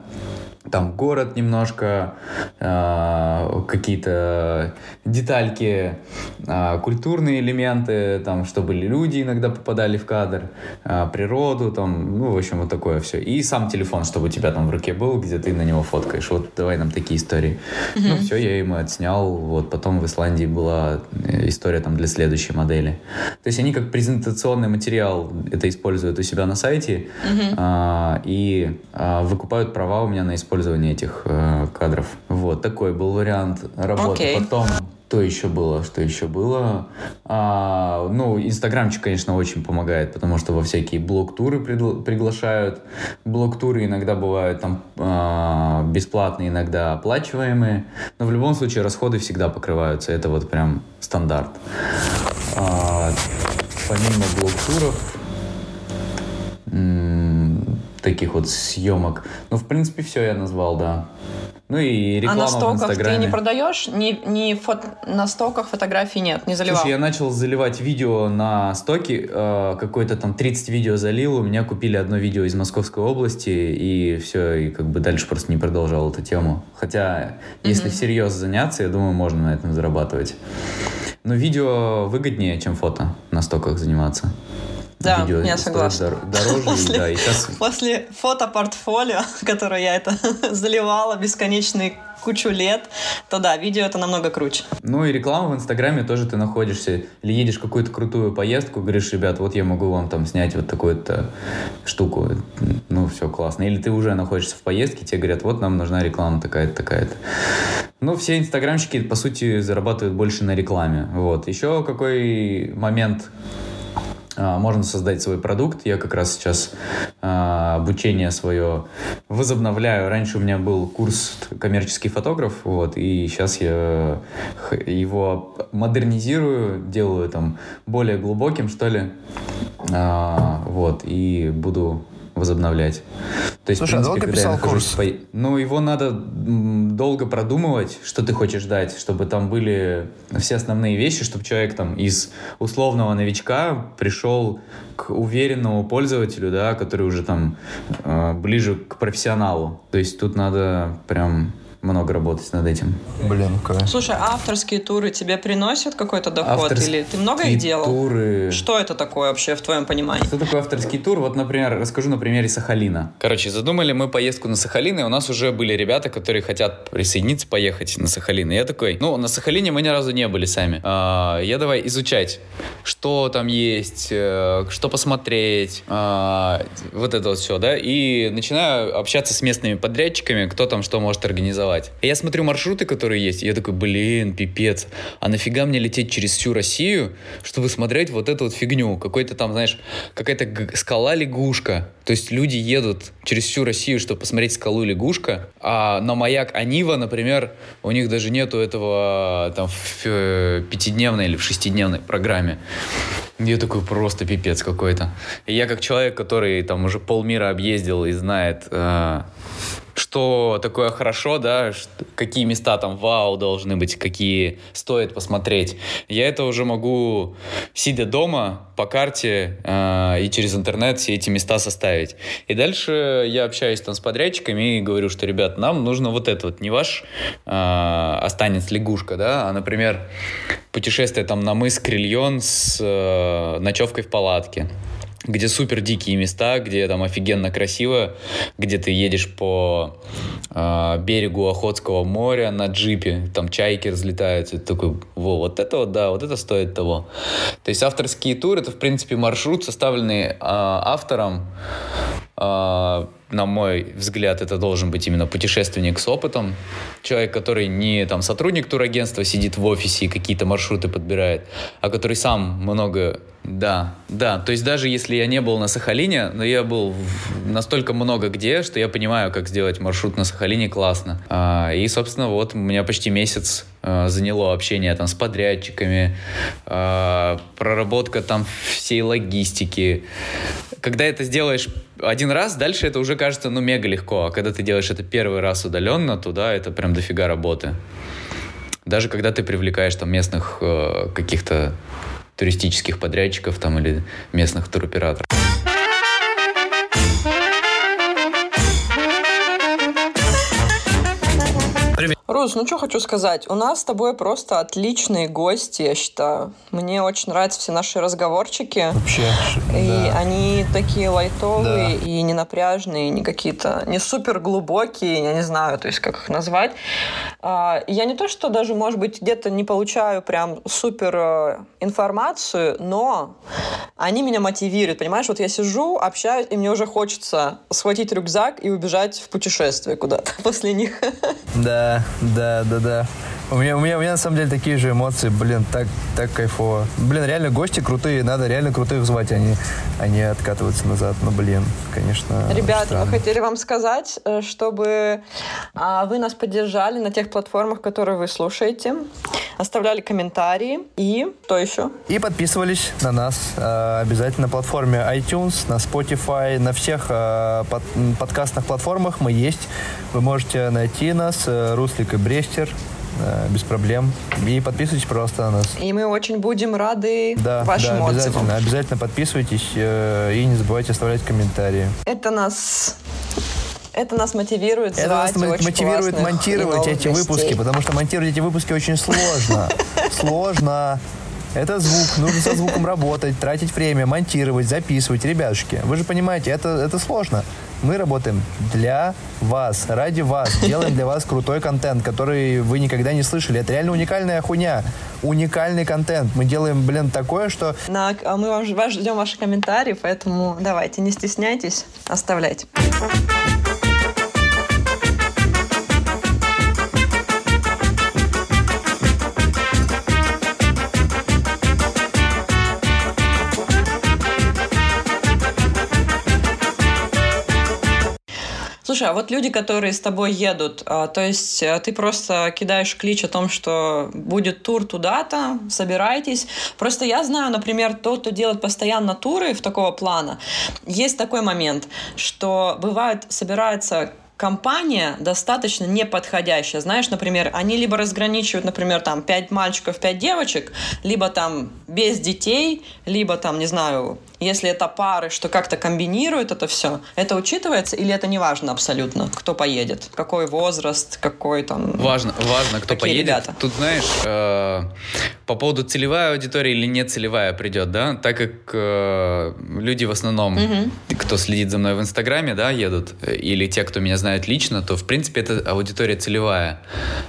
там город немножко, э, какие-то детальки, э, культурные элементы, там, чтобы люди иногда попадали в кадр, э, природу, там, ну, в общем, вот такое все. И сам телефон, чтобы у тебя там в руке был, где ты на него фоткаешь. Вот давай нам такие истории. Mm-hmm. Ну, все, я ему отснял. Вот потом в Исландии была э, история там для следующей модели. То есть они как презентационный материал это используют у себя на сайте mm-hmm. э, и э, выкупают права у меня на использование использования этих э, кадров. Вот, такой был вариант работы. Okay. Потом что еще было? Что еще было? А, ну, Инстаграмчик, конечно, очень помогает, потому что во всякие блог-туры пригла- приглашают. Блог-туры иногда бывают там а, бесплатные, иногда оплачиваемые. Но в любом случае расходы всегда покрываются. Это вот прям стандарт. А, помимо блог-туров, таких вот съемок. Ну, в принципе, все я назвал, да. Ну и реклама А на стоках ты не продаешь? Не, не фото... На стоках фотографий нет, не заливал? Слушай, я начал заливать видео на стоки, э, какое-то там 30 видео залил, у меня купили одно видео из Московской области, и все, и как бы дальше просто не продолжал эту тему. Хотя, если mm-hmm. всерьез заняться, я думаю, можно на этом зарабатывать. Но видео выгоднее, чем фото на стоках заниматься. Да, видео я согласна. Дор- дороже, после, да, и сейчас... *laughs* После фотопортфолио, *laughs* которое я это *laughs* заливала бесконечный кучу лет, то да, видео это намного круче. Ну и реклама в Инстаграме тоже ты находишься, или едешь в какую-то крутую поездку, говоришь, ребят, вот я могу вам там снять вот такую-то штуку, ну все классно. Или ты уже находишься в поездке, тебе говорят, вот нам нужна реклама такая-то, такая-то. Ну, все инстаграмщики, по сути, зарабатывают больше на рекламе. Вот. Еще какой момент можно создать свой продукт. Я как раз сейчас а, обучение свое возобновляю. Раньше у меня был курс коммерческий фотограф, вот, и сейчас я его модернизирую, делаю там более глубоким, что ли, а, вот, и буду возобновлять. То есть, Слушай, в принципе, а долго писал курс? По... Ну, его надо долго продумывать, что ты хочешь дать, чтобы там были все основные вещи, чтобы человек там из условного новичка пришел к уверенному пользователю, да, который уже там э, ближе к профессионалу. То есть тут надо прям много работать над этим. Блин, кайф. Слушай, а авторские туры тебе приносят какой-то доход? Авторские Или ты много их делал? туры... Что это такое вообще в твоем понимании? Что такое авторский тур? Вот, например, расскажу на примере Сахалина. Короче, задумали мы поездку на Сахалин, и у нас уже были ребята, которые хотят присоединиться, поехать на Сахалин. И я такой, ну, на Сахалине мы ни разу не были сами. А, я давай изучать, что там есть, э, что посмотреть, а, вот это вот все, да, и начинаю общаться с местными подрядчиками, кто там что может организовать. И я смотрю маршруты, которые есть, и я такой, блин, пипец, а нафига мне лететь через всю Россию, чтобы смотреть вот эту вот фигню, какой-то там, знаешь, какая-то скала-лягушка. То есть люди едут через всю Россию, чтобы посмотреть скалу лягушка, а на маяк Анива, например, у них даже нету этого там в э, пятидневной или в шестидневной программе. Я такой просто пипец какой-то. И я как человек, который там уже полмира объездил и знает, э, что такое хорошо, да, какие места там вау должны быть, какие стоит посмотреть. Я это уже могу, сидя дома, по карте э, и через интернет все эти места составить. И дальше я общаюсь там с подрядчиками и говорю, что, ребят, нам нужно вот это вот, не ваш э, останется лягушка, да, а, например, путешествие там на мыс Крильон с э, ночевкой в палатке где супер дикие места, где там офигенно красиво, где ты едешь по э, берегу Охотского моря на джипе, там чайки разлетаются, ты такой, во, вот это вот, да, вот это стоит того. То есть авторские туры, это, в принципе, маршрут, составленный э, автором, э, на мой взгляд, это должен быть именно путешественник с опытом. Человек, который не там сотрудник турагентства, сидит в офисе и какие-то маршруты подбирает, а который сам много... Да, да. То есть даже если я не был на Сахалине, но я был настолько много где, что я понимаю, как сделать маршрут на Сахалине классно. А, и, собственно, вот у меня почти месяц заняло общение там с подрядчиками, а, проработка там всей логистики. Когда это сделаешь один раз, дальше это уже кажется, ну, мега легко. А когда ты делаешь это первый раз удаленно, то да, это прям дофига работы. Даже когда ты привлекаешь там местных э, каких-то туристических подрядчиков там или местных туроператоров. Рус, ну что хочу сказать. У нас с тобой просто отличные гости, я считаю. Мне очень нравятся все наши разговорчики. Вообще, И да. они такие лайтовые Да. и не напряжные, не какие-то, не супер глубокие, я не знаю, то есть как их назвать. А, Я не то, что даже, может быть, где-то не получаю прям супер э, информацию, но они меня мотивируют, понимаешь? Вот я сижу, общаюсь, и мне уже хочется схватить рюкзак и убежать в путешествие куда-то *laughs* после них. Да, да, да, да. У меня, у меня, у меня на самом деле такие же эмоции, блин, так, так кайфово. Блин, реально гости крутые, надо реально крутых звать, а не, а не откатываться назад. Ну, блин, конечно, Ребята, странно. мы хотели вам сказать, э, чтобы а, вы нас поддержали на тех платформах, которые вы слушаете, оставляли комментарии и что еще? И подписывались на нас э, обязательно на платформе iTunes, на Spotify, на всех э, подкастных платформах мы есть. Вы можете найти нас, э, И Брестер, э, без проблем. И подписывайтесь, пожалуйста, на нас. И мы очень будем рады Да, вашим да, отзывам. обязательно, обязательно подписывайтесь э, и не забывайте оставлять комментарии. Это нас, это нас мотивирует Это нас мотивирует монтировать эти выпуски, потому что монтировать эти выпуски очень сложно. *laughs* Сложно. Это звук, нужно со звуком работать, тратить время, монтировать, записывать. Ребятушки, вы же понимаете, это, это сложно. Мы работаем для вас, ради вас, делаем для вас крутой контент, который вы никогда не слышали. Это реально уникальная хуйня, уникальный контент. Мы делаем, блин, такое, что На- а мы вам, вас ждем ваши комментарии, поэтому давайте, не стесняйтесь, оставляйте. Слушай, а вот люди, которые с тобой едут, а, то есть а, ты просто кидаешь клич о том, что будет тур туда-то, собирайтесь. Просто я знаю, например, тот, кто делает постоянно туры в такого плана, есть такой момент, что бывает, собирается компания достаточно неподходящая. Знаешь, например, они либо разграничивают, например, там, пять мальчиков, пять девочек, либо там без детей, либо там, не знаю, если это пары, что как-то комбинируют это все, это учитывается или это не важно абсолютно, кто поедет, какой возраст, какой там... Важно, важно, кто поедет. Ребята. Тут, знаешь, э, по поводу целевая аудитория или не целевая придет, да, так как э, люди в основном, угу. кто следит за мной в Инстаграме, да, едут, или те, кто меня знает лично, то, в принципе, это аудитория целевая.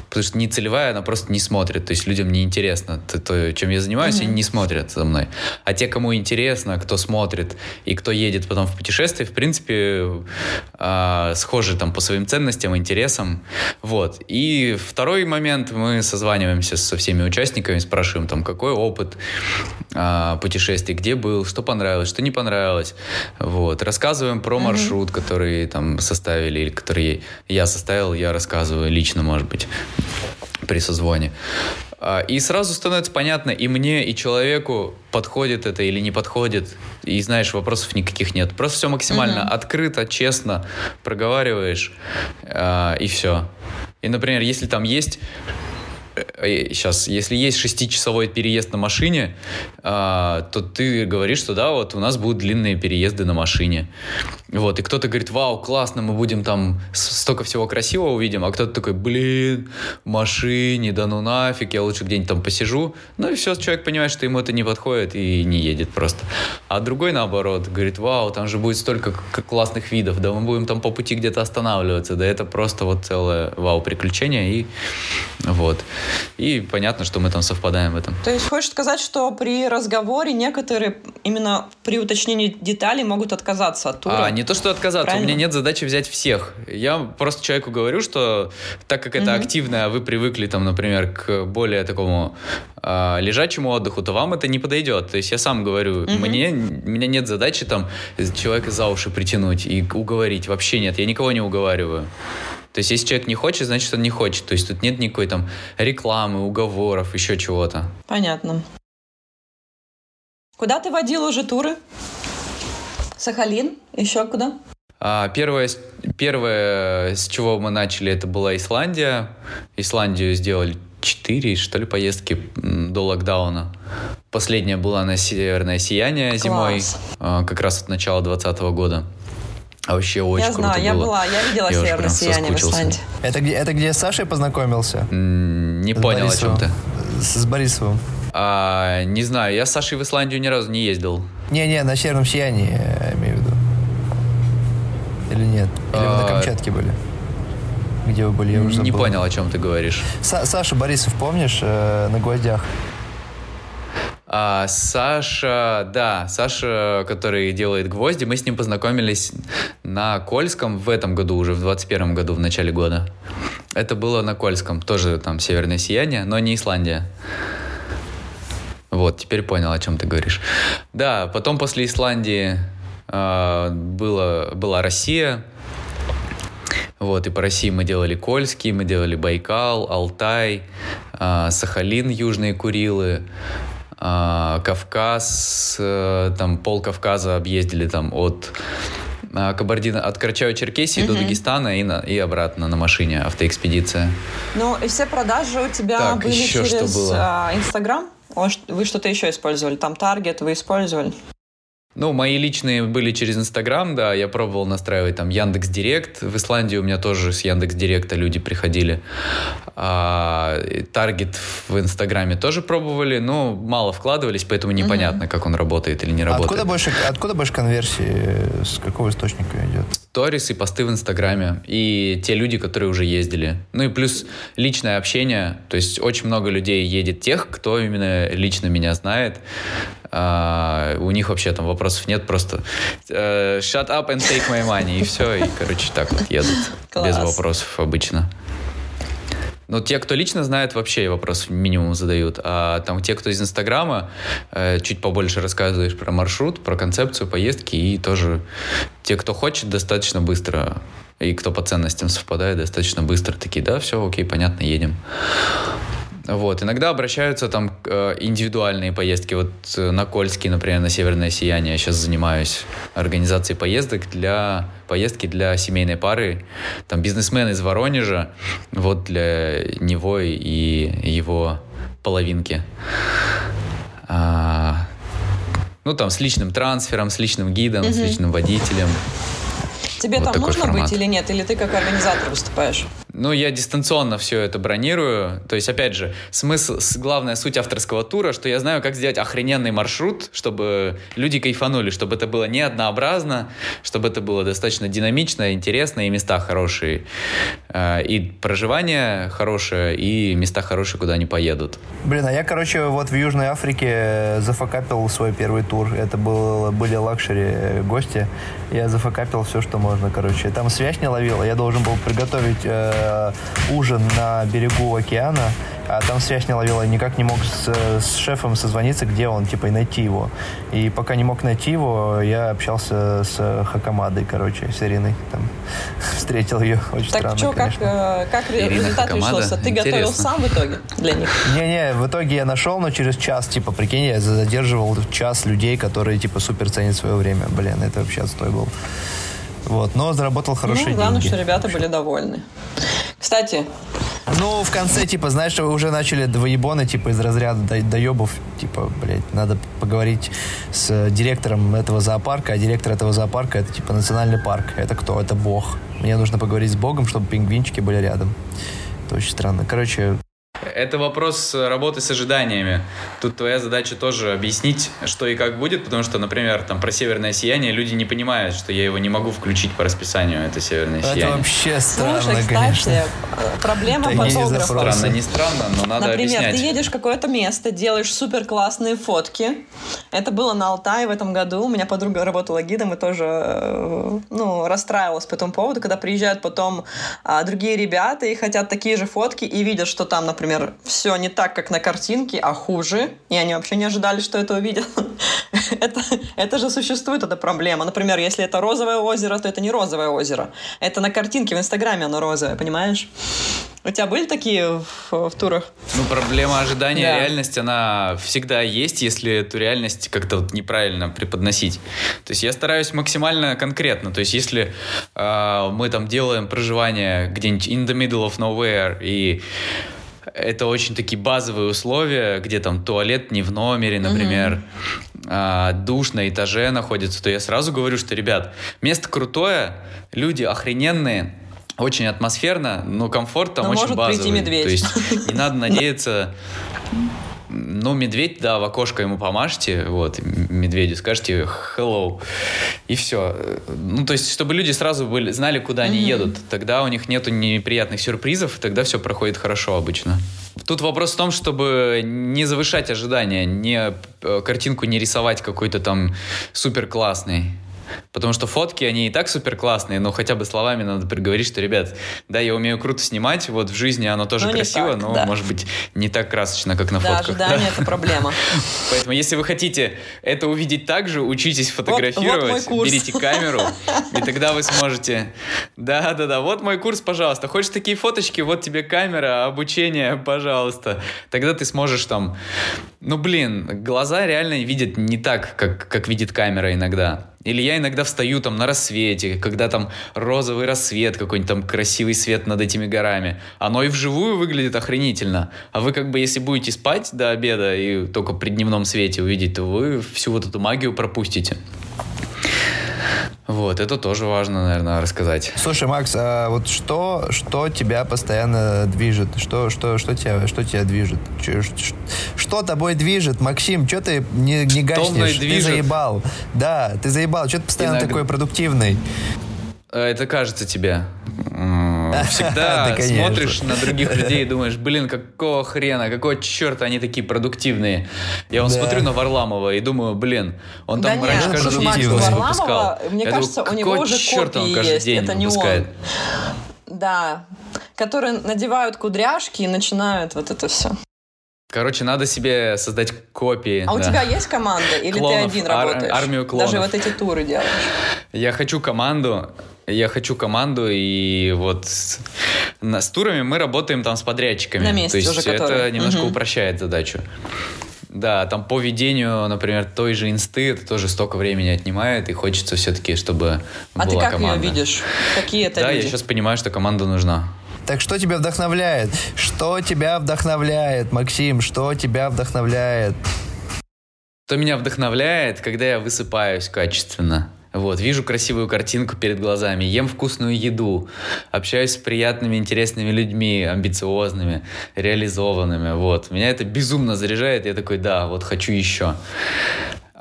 Потому что не целевая, она просто не смотрит. То есть людям не интересно то, то чем я занимаюсь, mm-hmm. они не смотрят за мной. А те, кому интересно, кто смотрит и кто едет потом в путешествие, в принципе, э, схожи там по своим ценностям, интересам. Вот. И второй момент, мы созваниваемся со всеми участниками, спрашиваем там, какой опыт э, путешествий, где был, что понравилось, что не понравилось. Вот. Рассказываем про mm-hmm. маршрут, который там составили, или который я составил, я рассказываю лично, может быть, при созвоне. А, и сразу становится понятно и мне, и человеку, подходит это или не подходит. И знаешь, вопросов никаких нет. Просто все максимально mm-hmm. открыто, честно проговариваешь, э, и все. И, например, если там есть сейчас, э, если есть шестичасовой переезд на машине, а, то ты говоришь, что да, вот у нас будут длинные переезды на машине. Вот, и кто-то говорит, вау, классно, мы будем там столько всего красивого увидим, а кто-то такой, блин, машине, да ну нафиг, я лучше где-нибудь там посижу. Ну и все, человек понимает, что ему это не подходит и не едет просто. А другой наоборот, говорит, вау, там же будет столько классных видов, да мы будем там по пути где-то останавливаться, да это просто вот целое вау приключение и вот. И понятно, что мы там совпадаем в этом. То есть хочешь сказать, что при разговоре некоторые именно при уточнении деталей могут отказаться от тура? А, не то, что отказаться. Правильно? У меня нет задачи взять всех. Я просто человеку говорю, что так как это активно, а вы привыкли, там, например, к более такому э, лежачему отдыху, то вам это не подойдет. То есть я сам говорю, угу. мне, у меня нет задачи там человека за уши притянуть и уговорить. Вообще нет, я никого не уговариваю. То есть, если человек не хочет, значит, он не хочет. То есть, тут нет никакой там рекламы, уговоров, еще чего-то. Понятно. Куда ты водил уже туры? Сахалин? Еще куда? А, первое, первое, с чего мы начали, это была Исландия. Исландию сделали четыре, что ли, поездки до локдауна. Последняя была на Северное Сияние Класс. зимой, а, как раз от начала 2020 года. А вообще очень я круто знаю, я было. была, я видела я северное сияние в Исландии. Это где, это где с Сашей познакомился? не с понял, Борисовым. о чем ты. С, с Борисовым. А, не знаю, я с Сашей в Исландию ни разу не ездил. Не-не, на северном сиянии, я имею в виду. Или нет? Или а... вы на Камчатке были? Где вы были, я уже забыл. Не понял, о чем ты говоришь. Са Саша Борисов, помнишь, э, на гвоздях? А, Саша, да, Саша, который делает гвозди, мы с ним познакомились на Кольском в этом году, уже в 21 году, в начале года. Это было на Кольском, тоже там северное сияние, но не Исландия. Вот, теперь понял, о чем ты говоришь. Да, потом после Исландии э, было, была Россия. Вот, и по России мы делали Кольский, мы делали Байкал, Алтай, э, Сахалин, Южные Курилы, Кавказ, э, там пол Кавказа объездили там от а, Кабардино, от Карачаево-Черкесии угу. до Дагестана и, на, и обратно на машине, автоэкспедиция. Ну, и все продажи у тебя так, были еще через Инстаграм? Вы что-то еще использовали? Там Таргет вы использовали? Ну, мои личные были через Инстаграм, да, я пробовал настраивать там Яндекс Директ. В Исландии у меня тоже с Яндекс Директа люди приходили. А, таргет в Инстаграме тоже пробовали, но мало вкладывались, поэтому непонятно, угу. как он работает или не работает. Откуда больше, откуда больше конверсии? С какого источника идет? Сторис и посты в Инстаграме. И те люди, которые уже ездили. Ну и плюс личное общение. То есть очень много людей едет тех, кто именно лично меня знает. А, у них вообще там вопросов нет, просто uh, shut up and take my money, и все, и, короче, так вот едут. Класс. Без вопросов обычно. Но те, кто лично знает, вообще вопрос минимум задают. А там те, кто из Инстаграма, э, чуть побольше рассказываешь про маршрут, про концепцию поездки, и тоже те, кто хочет, достаточно быстро, и кто по ценностям совпадает, достаточно быстро такие, да, все, окей, понятно, едем. Вот. Иногда обращаются там э, индивидуальные поездки. Вот э, на Кольский, например, на Северное Сияние я сейчас занимаюсь организацией поездок для поездки для семейной пары. Там бизнесмен из Воронежа, вот для него и его половинки. А, Ну, там, с личным трансфером, с личным гидом, с личным водителем. Тебе Вот там нужно формат. быть или нет? Или ты как организатор выступаешь? Ну, я дистанционно все это бронирую. То есть, опять же, смысл, главная суть авторского тура, что я знаю, как сделать охрененный маршрут, чтобы люди кайфанули, чтобы это было не однообразно, чтобы это было достаточно динамично, интересно, и места хорошие. Э, И проживание хорошее, и места хорошие, куда они поедут. Блин, а я, короче, вот в Южной Африке э, зафакапил свой первый тур. Это был, были luxury э, гости. Я зафакапил все, что можно, короче. Там связь не ловила. Я должен был приготовить э, ужин на берегу океана, а там связь не ловила. Никак не мог с, с шефом созвониться, где он, типа, и найти его. И пока не мог найти его, я общался с Хакамадой, короче, с Ириной. Там, *laughs* встретил ее. Очень Так странно, что, как, конечно. э, как Ирина результат Хакамада? решился? Ты готовил Интересно. сам в итоге для них? Не-не, в итоге я нашел, но через час, типа, прикинь, я задерживал час людей, которые, типа, супер ценят свое время. Блин, это вообще отстой был. Вот, но заработал хорошие ну, главное, деньги. что ребята были довольны. Кстати, Ну, в конце, типа, знаешь, вы уже начали двоебоны, типа, из разряда до- доебов. Типа, блядь, надо поговорить с директором этого зоопарка, а директор этого зоопарка это, типа, национальный парк. Это кто? Это бог. Мне нужно поговорить с богом, чтобы пингвинчики были рядом. Это очень странно. Короче, Это вопрос работы с ожиданиями. Тут твоя задача тоже объяснить, что и как будет, потому что, например, там про северное сияние люди не понимают, что я его не могу включить по расписанию, это северное это сияние. вообще странно, слушай, конечно. кстати, э, проблема Это не фотографа. Странно, не странно, но надо Например, объяснять. ты едешь в какое-то место, делаешь супер классные фотки. Это было на Алтае в этом году. У меня подруга работала гидом и тоже э, ну, расстраивалась по этому поводу, когда приезжают потом а, другие ребята и хотят такие же фотки и видят, что там, например, все не так, как на картинке, а хуже. И они вообще не ожидали, что это увидят. *laughs* это, это же существует, эта проблема. Например, если это розовое озеро, то это не розовое озеро. Это на картинке в Инстаграме оно розовое, понимаешь? У тебя были такие в, в турах? Ну, проблема ожидания Да. и реальность, она всегда есть, если эту реальность как-то вот неправильно преподносить. То есть я стараюсь максимально конкретно. То есть если э, мы там делаем проживание где-нибудь in the middle of nowhere, и это очень такие базовые условия, где там туалет не в номере, например, а, душ на этаже находится, то я сразу говорю, что, ребят, место крутое, люди охрененные, очень атмосферно, но комфорт там Но очень может базовый. прийти медведь. То есть не надо *laughs* надеяться. Ну, медведь, да, в окошко ему помажьте, вот, медведю, скажете hello, и все. Ну, то есть, чтобы люди сразу были, знали, куда они едут. Тогда у них нету неприятных сюрпризов, тогда все проходит хорошо обычно. Тут вопрос в том, чтобы не завышать ожидания, не э, картинку не рисовать какой-то там супер классный. Потому что фотки, они и так супер классные, но хотя бы словами надо приговорить, что, ребят, да, я умею круто снимать, вот в жизни оно тоже не красиво, так, но, да. может быть, не так красочно, как на Да, фотках. ожидание это проблема. *laughs* Поэтому, если вы хотите это увидеть так же, учитесь фотографировать, вот курс. берите камеру, и тогда вы сможете... Да-да-да, вот мой курс, пожалуйста. Хочешь такие фоточки? Вот тебе камера, обучение, пожалуйста. Тогда ты сможешь там... Ну, блин, глаза реально видят не так, как, как видит камера иногда. Или я иногда встаю там на рассвете, когда там розовый рассвет, какой-нибудь там красивый свет над этими горами. Оно и вживую выглядит охренительно. А вы как бы, если будете спать до обеда и только при дневном свете увидеть, то вы всю вот эту магию пропустите. Вот, это тоже важно, наверное, рассказать. Слушай, Макс, а вот что, что тебя постоянно движет? Что, что, что, тебя, что тебя движет? Че- ш- Что тобой движет, Максим? Что ты не, не гаснешь? Ты заебал. Да, ты заебал. Что ты постоянно Иногда- такой продуктивный? Э, Это кажется тебе. *laughs* Всегда смотришь на других людей и думаешь, блин, какого хрена, какого черта они такие продуктивные. Я вот смотрю на Варламова и думаю, блин, он там раньше ну, каждый день у выпускал. Варламова, мне кажется, у него уже копии каждый есть, день это не он. выпускает? Да, которые надевают кудряшки и начинают вот это все. Короче, надо себе создать копии. А у да. тебя есть команда или Клонов, ты один ар- работаешь? армию клонов. Даже вот эти туры делаешь. Я хочу команду. Я хочу команду, и вот с, турами мы работаем там с подрядчиками. На месте То есть уже это которые. немножко Мгм. упрощает задачу. Да, там по ведению, например, той же инсты, это тоже столько времени отнимает, и хочется все-таки, чтобы А была ты как команда. ее видишь? Какие это Да, люди? я сейчас понимаю, что команда нужна. Так что тебя вдохновляет? Что тебя вдохновляет, Максим? Что тебя вдохновляет? что меня вдохновляет, когда я высыпаюсь качественно. Вот, вижу красивую картинку перед глазами, ем вкусную еду, общаюсь с приятными, интересными людьми, амбициозными, реализованными. Вот, меня это безумно заряжает, я такой, да, вот хочу еще.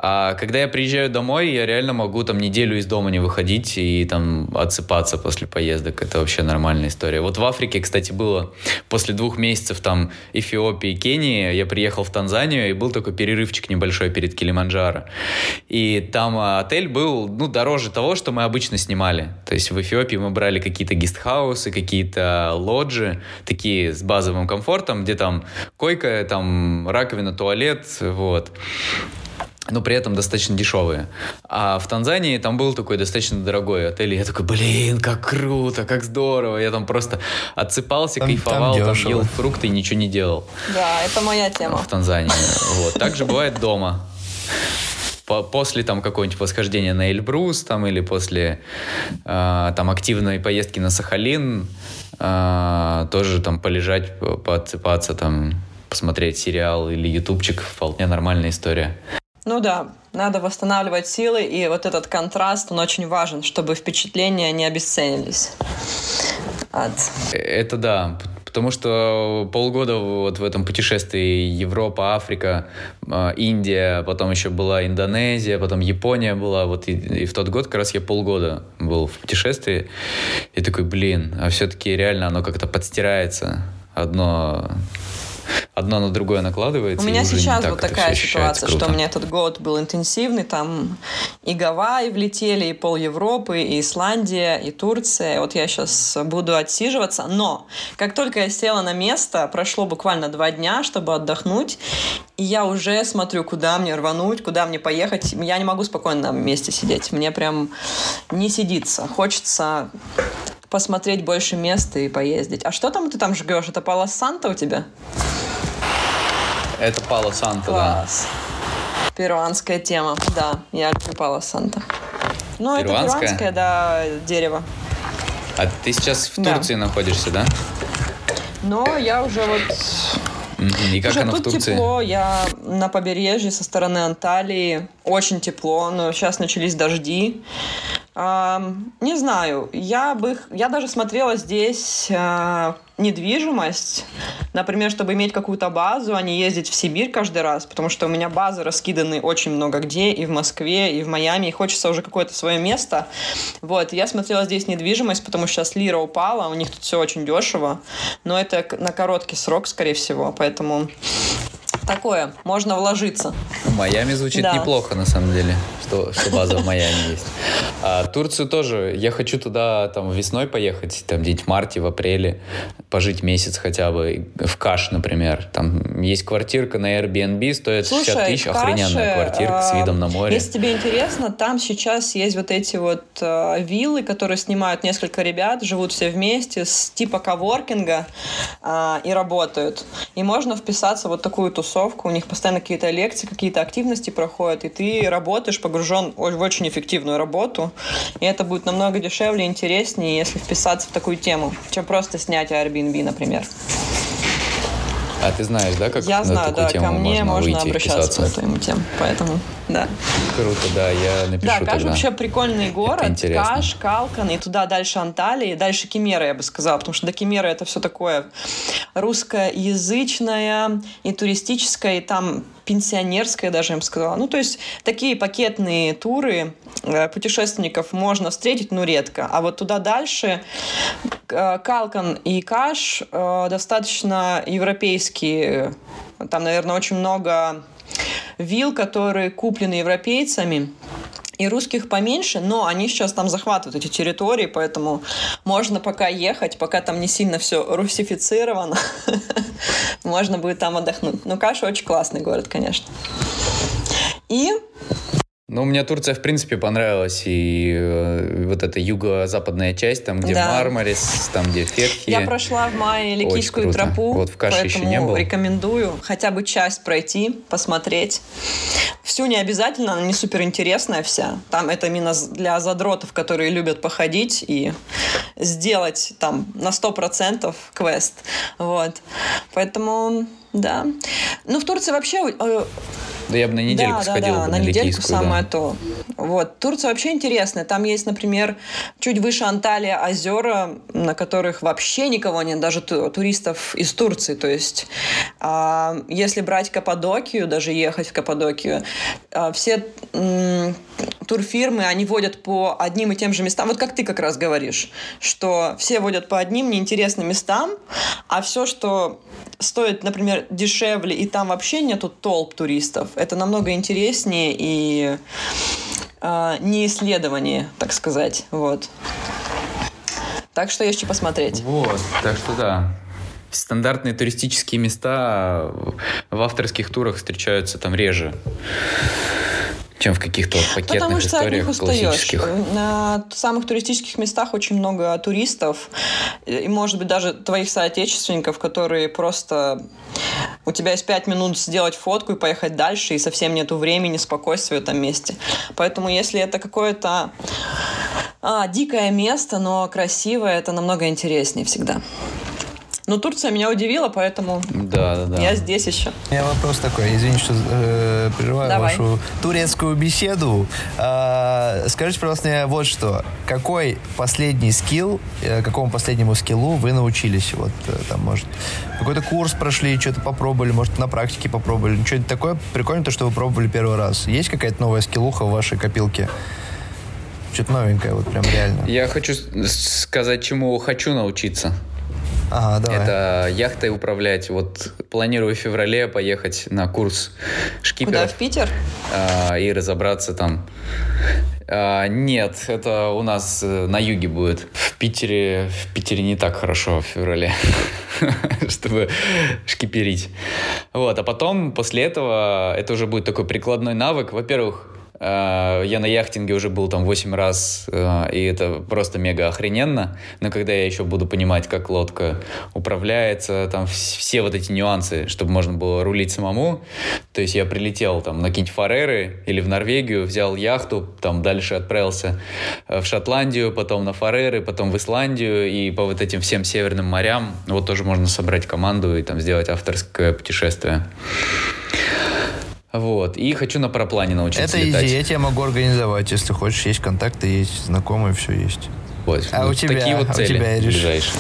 А когда я приезжаю домой, я реально могу там неделю из дома не выходить и там отсыпаться после поездок. Это вообще нормальная история. Вот в Африке, кстати, было после двух месяцев там Эфиопии, Кении, я приехал в Танзанию, и был такой перерывчик небольшой перед Килиманджаро. И там а, отель был, ну, дороже того, что мы обычно снимали. То есть в Эфиопии мы брали какие-то гестхаусы, какие-то лоджи, такие с базовым комфортом, где там койка, там раковина, туалет, вот но при этом достаточно дешевые. А в Танзании там был такой достаточно дорогой отель, и я такой, блин, как круто, как здорово. Я там просто отсыпался, там, кайфовал, там, там ел фрукты и ничего не делал. Да, это моя тема. В Танзании. Вот. Также бывает дома после там какого-нибудь восхождения на Эльбрус там или после э, там активной поездки на Сахалин э, тоже там полежать, поотсыпаться там посмотреть сериал или ютубчик вполне нормальная история. Ну да, надо восстанавливать силы, и вот этот контраст, он очень важен, чтобы впечатления не обесценились. От... Это да, потому что полгода вот в этом путешествии Европа, Африка, а, Индия, потом еще была Индонезия, потом Япония была, вот и, и в тот год как раз я полгода был в путешествии, и такой, блин, а все-таки реально оно как-то подстирается одно одно на другое накладывается. У меня сейчас вот такая ситуация, круто. что у меня этот год был интенсивный, там и Гавайи влетели, и пол Европы, и Исландия, и Турция. Вот я сейчас буду отсиживаться, но как только я села на место, прошло буквально два дня, чтобы отдохнуть, и я уже смотрю, куда мне рвануть, куда мне поехать. Я не могу спокойно на месте сидеть. Мне прям не сидится. Хочется посмотреть больше места и поездить. А что там ты там жгешь? Это Пало Санта у тебя? Это Пало Санта, Класс. да. Перуанская тема. Да, я люблю Пало Санта. Ну, это перуанское, да, дерево. А ты сейчас в Турции да. находишься, да? Но я уже вот и как Слушай, оно тут в Турции? тепло, я на побережье со стороны Анталии, очень тепло, но сейчас начались дожди. Не знаю, я бы, я даже смотрела здесь э, недвижимость, например, чтобы иметь какую-то базу, а не ездить в Сибирь каждый раз, потому что у меня базы раскиданы очень много где, и в Москве, и в Майами, и хочется уже какое-то свое место. Вот, я смотрела здесь недвижимость, потому что сейчас лира упала, у них тут все очень дешево, но это на короткий срок, скорее всего, поэтому такое, можно вложиться. Майами звучит да. неплохо, на самом деле, что, что база в Майами есть. А Турцию тоже, я хочу туда там весной поехать, там где-нибудь в марте, в апреле, пожить месяц хотя бы, в Каш, например. Там есть квартирка на Airbnb, стоит Слушай, 60 тысяч, Каше, охрененная квартирка с видом на море. Если тебе интересно, там сейчас есть вот эти вот э, виллы, которые снимают несколько ребят, живут все вместе, с типа коворкинга э, и работают. И можно вписаться в вот такую тусовку тусовка, у них постоянно какие-то лекции, какие-то активности проходят, и ты работаешь, погружен в очень эффективную работу, и это будет намного дешевле и интереснее, если вписаться в такую тему, чем просто снять Airbnb, например. А ты знаешь, да, как Я на знаю, да, ко мне можно, можно обращаться по этому тему, поэтому, да. Круто, да, я напишу Да, Каш вообще прикольный город, Каш, Калкан, и туда дальше Анталия, дальше Кемера, я бы сказала, потому что до Кемера это все такое русскоязычное и туристическое, и там пенсионерская даже, я бы сказала. Ну, то есть такие пакетные туры э, путешественников можно встретить, но редко. А вот туда дальше э, Калкан и Каш э, достаточно европейские. Там, наверное, очень много вилл, которые куплены европейцами и русских поменьше, но они сейчас там захватывают эти территории, поэтому можно пока ехать, пока там не сильно все русифицировано, *laughs* можно будет там отдохнуть. Но Каша очень классный город, конечно. И ну, мне Турция, в принципе, понравилась. И э, вот эта юго-западная часть, там, где да. Мармарис, там, где Фетхи. Я прошла в мае Ликийскую тропу. Вот в Каше еще не было. рекомендую хотя бы часть пройти, посмотреть. Всю не обязательно, она не супер интересная вся. Там это именно для задротов, которые любят походить и сделать там на 100% квест. Вот. Поэтому, да. Ну, в Турции вообще э, Да я бы на недельку да, сходил да, да, бы на, на недельку Ликийскую, самое да. то. Вот. Турция вообще интересная. Там есть, например, чуть выше Анталия озера, на которых вообще никого нет, даже ту- туристов из Турции. То есть, а, если брать Каппадокию, даже ехать в Каппадокию, а, все турфирмы, они водят по одним и тем же местам. Вот как ты как раз говоришь, что все водят по одним неинтересным местам, а все, что стоит, например, дешевле, и там вообще нету толп туристов, это намного интереснее и э, не исследование, так сказать. Вот. Так что есть что посмотреть. Вот, так что да. Стандартные туристические места в авторских турах встречаются там реже, чем в каких-то вот пакетных Потому что от них историях классических. На самых туристических местах очень много туристов, и, может быть, даже твоих соотечественников, которые просто... У тебя есть пять минут сделать фотку и поехать дальше, и совсем нету времени, спокойствия в этом месте. Поэтому если это какое-то а, дикое место, но красивое, это намного интереснее всегда. Но Турция меня удивила, поэтому Да, да, да. я здесь еще. У меня вопрос такой, извините, что э, прерываю Давай. вашу турецкую беседу. А, скажите, пожалуйста, мне вот что. Какой последний скилл, э, какому последнему скиллу вы научились? Вот э, там, может, какой-то курс прошли, что-то попробовали, может, на практике попробовали. Что-нибудь такое прикольное, то, что вы пробовали первый раз. Есть какая-то новая скиллуха в вашей копилке? Что-то новенькое, вот прям реально. Я хочу сказать, чему хочу научиться. Ага, давай. Это яхтой управлять. Вот планирую в феврале поехать на курс Куда? шкиперов В Питер? а, и разобраться там. А, нет, это у нас э, на юге будет. В Питере, в Питере не так хорошо в феврале, *laughs* чтобы шкиперить. Вот, а потом после этого это уже будет такой прикладной навык. Во-первых, я на яхтинге уже был там 8 раз, э, и это просто мега охрененно. Но когда я еще буду понимать, как лодка управляется, там вс- все вот эти нюансы, чтобы можно было рулить самому. То есть я прилетел там на какие-нибудь Фареры или в Норвегию, взял яхту, там дальше отправился э, в Шотландию, потом на Фареры, потом в Исландию, и по вот этим всем северным морям вот тоже можно собрать команду и там сделать авторское путешествие. Вот. И хочу на параплане научиться Это летать. изи, я тебя могу организовать, если хочешь. Есть контакты, есть знакомые, все есть. Вот. А Вот у тебя? Такие вот А у цели тебя, ближайшие.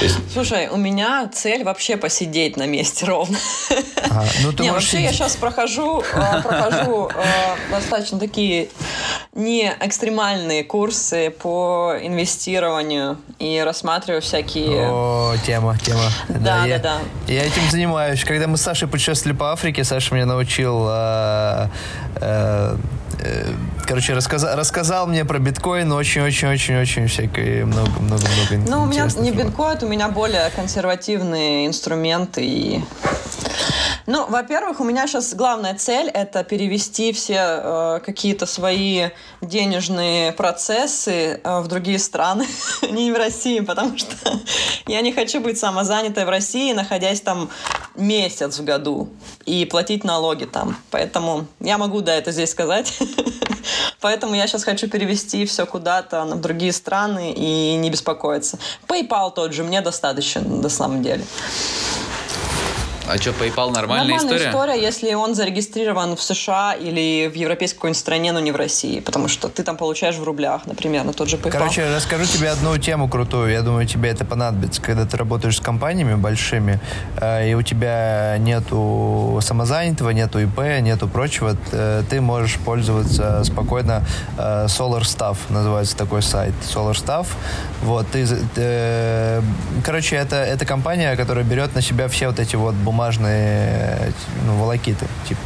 Есть Слушай, у меня цель вообще посидеть на месте ровно. Ага, Ну, ты Не, вообще я идти- сейчас прохожу, э, прохожу э, достаточно такие не экстремальные курсы по инвестированию и рассматриваю всякие... О, тема, тема. Да, я, да, Я этим занимаюсь. Когда мы с Сашей путешествовали по Африке, Саша меня научил... э, э, э, короче, рассказа- рассказал мне про биткоин очень-очень-очень-очень всякое, много-много-много Ну, у меня не информации. биткоин, у меня более консервативные инструменты и ну, во-первых, у меня сейчас главная цель – это перевести все э, какие-то свои денежные процессы э, в другие страны, *laughs* не в России, потому что я не хочу быть самозанятой в России, находясь там месяц в году и платить налоги там. Поэтому я могу, да, это здесь сказать. *laughs* Поэтому я сейчас хочу перевести все куда-то в другие страны и не беспокоиться. PayPal тот же, мне достаточно, на самом деле. А что, PayPal нормальная, история? если он зарегистрирован в США или в европейской какой-нибудь стране, но не в России, потому что ты там получаешь в рублях, например, на тот же PayPal. Короче, расскажу тебе одну тему крутую. Я думаю, тебе это понадобится. Когда ты работаешь с компаниями большими, э, и у тебя нету самозанятого, нету ИП, нету прочего, т- ты можешь пользоваться спокойно э, Solar Staff, называется такой сайт. Solar Staff. Вот, ты, э, короче, это, это компания, которая берет на себя все вот эти вот бумажные э, ну, волокиты, типа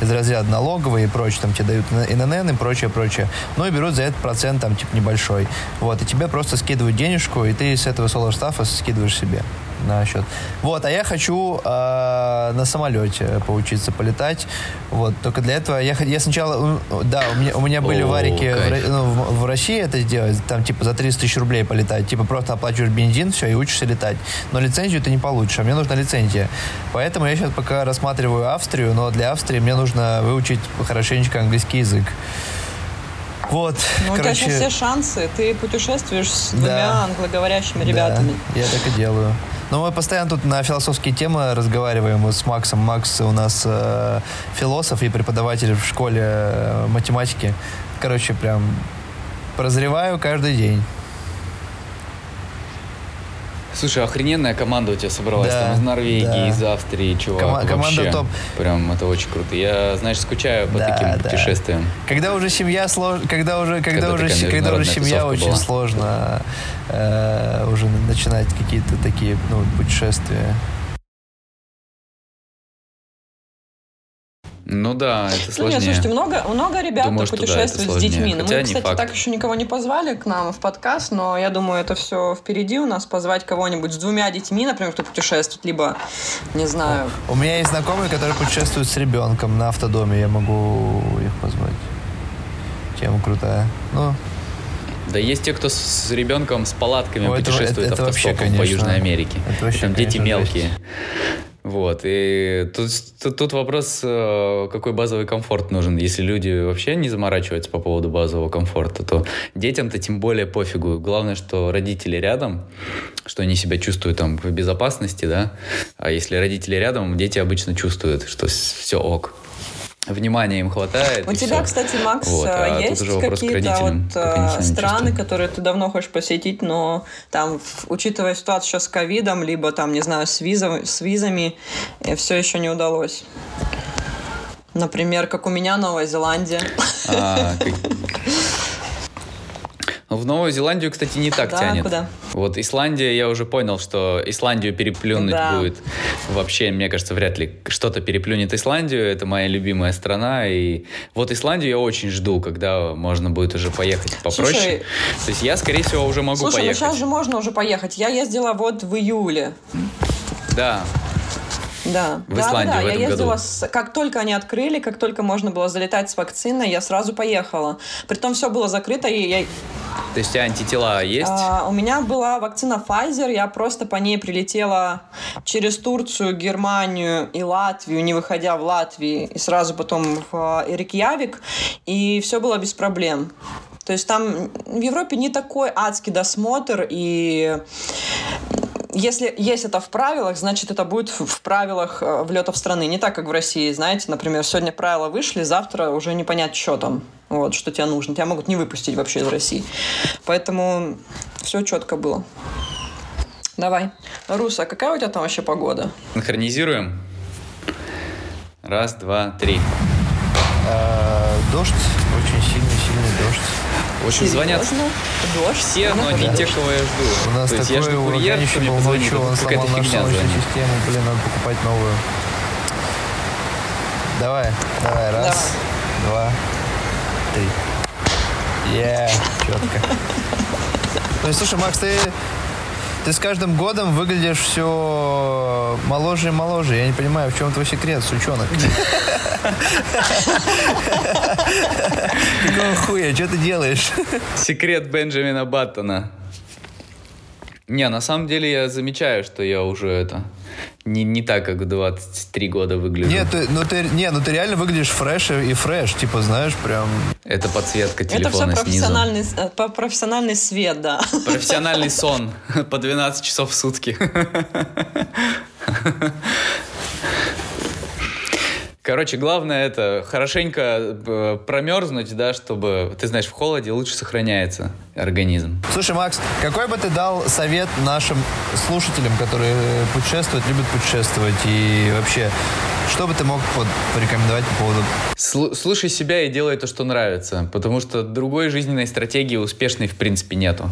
из разряда налоговые и прочее, там тебе дают ИНН и прочее, прочее. Ну и берут за это процент там типа небольшой. Вот, и тебе просто скидывают денежку, и ты с этого Solar Staff скидываешь себе на счет. Вот, а я хочу э, на самолете поучиться полетать. Вот, только для этого я, я сначала, да, у меня, у меня были О, варики в, ну, в, в России это сделать, там типа за 30 тысяч рублей полетать, типа просто оплачиваешь бензин, все, и учишься летать. Но лицензию ты не получишь, а мне нужна лицензия. Поэтому я сейчас пока рассматриваю Австрию, но для Австрии мне нужно выучить хорошенечко английский язык. Вот, Ну, у тебя короче, сейчас все шансы. Ты путешествуешь с Да. двумя англоговорящими да, ребятами. я так и делаю. Но мы постоянно тут на философские темы разговариваем с Максом. Макс у нас э, философ и преподаватель в школе э, математики. Короче, прям прозреваю каждый день. Слушай, охрененная команда у тебя собралась. Да, там из Норвегии, да. из Австрии, чувак. Кома- команда вообще. топ. Прям это очень круто. Я, знаешь, скучаю по Да, таким да. путешествиям. Когда уже семья сложно, когда уже, когда, Когда уже, такая когда уже семья очень была. сложно э, уже начинать какие-то такие ну, путешествия. Ну да, это Ну, нет, сложнее. слушайте, много, много ребят Думаю, что да, путешествуют это с детьми. сложнее. Ну, Хотя мы, кстати, факт. так еще никого не позвали к нам в подкаст, но я думаю, это все впереди у нас. Позвать кого-нибудь с двумя детьми, например, кто путешествует, либо, не знаю, У меня есть знакомые, которые путешествуют с ребенком на автодоме. Я могу их позвать. Тема крутая. Ну, Да есть те, кто с ребенком с палатками это- путешествует это- это вообще, автостопом по конечно, Южной Америке. это вообще, Там дети конечно, мелкие. Вот, и тут, тут, тут вопрос, э, какой базовый комфорт нужен. Если люди вообще не заморачиваются по поводу базового комфорта, то детям-то тем более пофигу. Главное, что родители рядом, что они себя чувствуют там в безопасности, да. А если родители рядом, дети обычно чувствуют, что все ок. Внимания им хватает. У тебя, всё. кстати, Макс, Вот, э, а есть какие-то вот как э, страны, которые ты давно хочешь посетить, но там, учитывая ситуацию сейчас с ковидом, либо там, не знаю, с, визов- с визами, все еще не удалось? Например, как у меня Новая Зеландия. А, как- *laughs* В Новую Зеландию, кстати, не так Да, тянет. куда? Вот Исландия, я уже понял, что Исландию переплюнуть Да. будет вообще, мне кажется, вряд ли что-то переплюнет Исландию. Это моя любимая страна. И вот Исландию я очень жду, когда можно будет уже поехать попроще. Слушай, То есть я, скорее всего, уже могу Слушай, ну поехать. сейчас же можно уже поехать. Я ездила вот в июле. Да. Да. В да, Исландию да, в я этом ездила, году. с- как только они открыли, как только можно было залетать с вакциной, я сразу поехала. Притом все было закрыто, и я, То есть у тебя антитела есть? А, у меня была вакцина Pfizer, я просто по ней прилетела через Турцию, Германию и Латвию, не выходя в Латвии, и сразу потом в э, Рейкьявик, и все было без проблем. То есть там в Европе не такой адский досмотр, и если есть это в правилах, значит, это будет в правилах э, влетов страны. Не так, как в России, знаете, например, сегодня правила вышли, завтра уже не понять, что там, вот, что тебе нужно. Тебя могут не выпустить вообще из России. Поэтому все четко было. Давай. Руса, а какая у тебя там вообще погода? Синхронизируем? Раз, два, три. э, дождь, очень сильный, сильный дождь. Очень звонят Серьезно? Дождь? все, но не те, кого я жду. У нас То есть я такой жду курьер, кто еще мне был позвонит, ночью, он сломал нашу солнечную систему, блин, надо покупать новую. Давай, давай, раз, два, три. Е, четко. *laughs* Ну и слушай, Макс, ты, ты с каждым годом выглядишь все моложе и моложе. Я не понимаю, в чем твой секрет, сучонок? Какого хуя, что ты делаешь? Секрет Бенджамина Баттона. Не, на самом деле я замечаю, что я уже это не, не так, как в 23 года выгляжу. Нет, ты, ну ты, не, ну ты реально выглядишь фреш и, фреш, типа, знаешь, прям... Это подсветка Это все телефона снизу. профессиональный, э, по- профессиональный свет, да. Профессиональный сон *laughs* по 12 часов в сутки. *laughs* Короче, главное это хорошенько э, промерзнуть, да, чтобы, ты знаешь, в холоде лучше сохраняется организм. Слушай, Макс, какой бы ты дал совет нашим слушателям, которые путешествуют, любят путешествовать, и вообще, что бы ты мог вот порекомендовать по поводу... Слу- Слушай себя и делай то, что нравится, потому что другой жизненной стратегии успешной в принципе нету.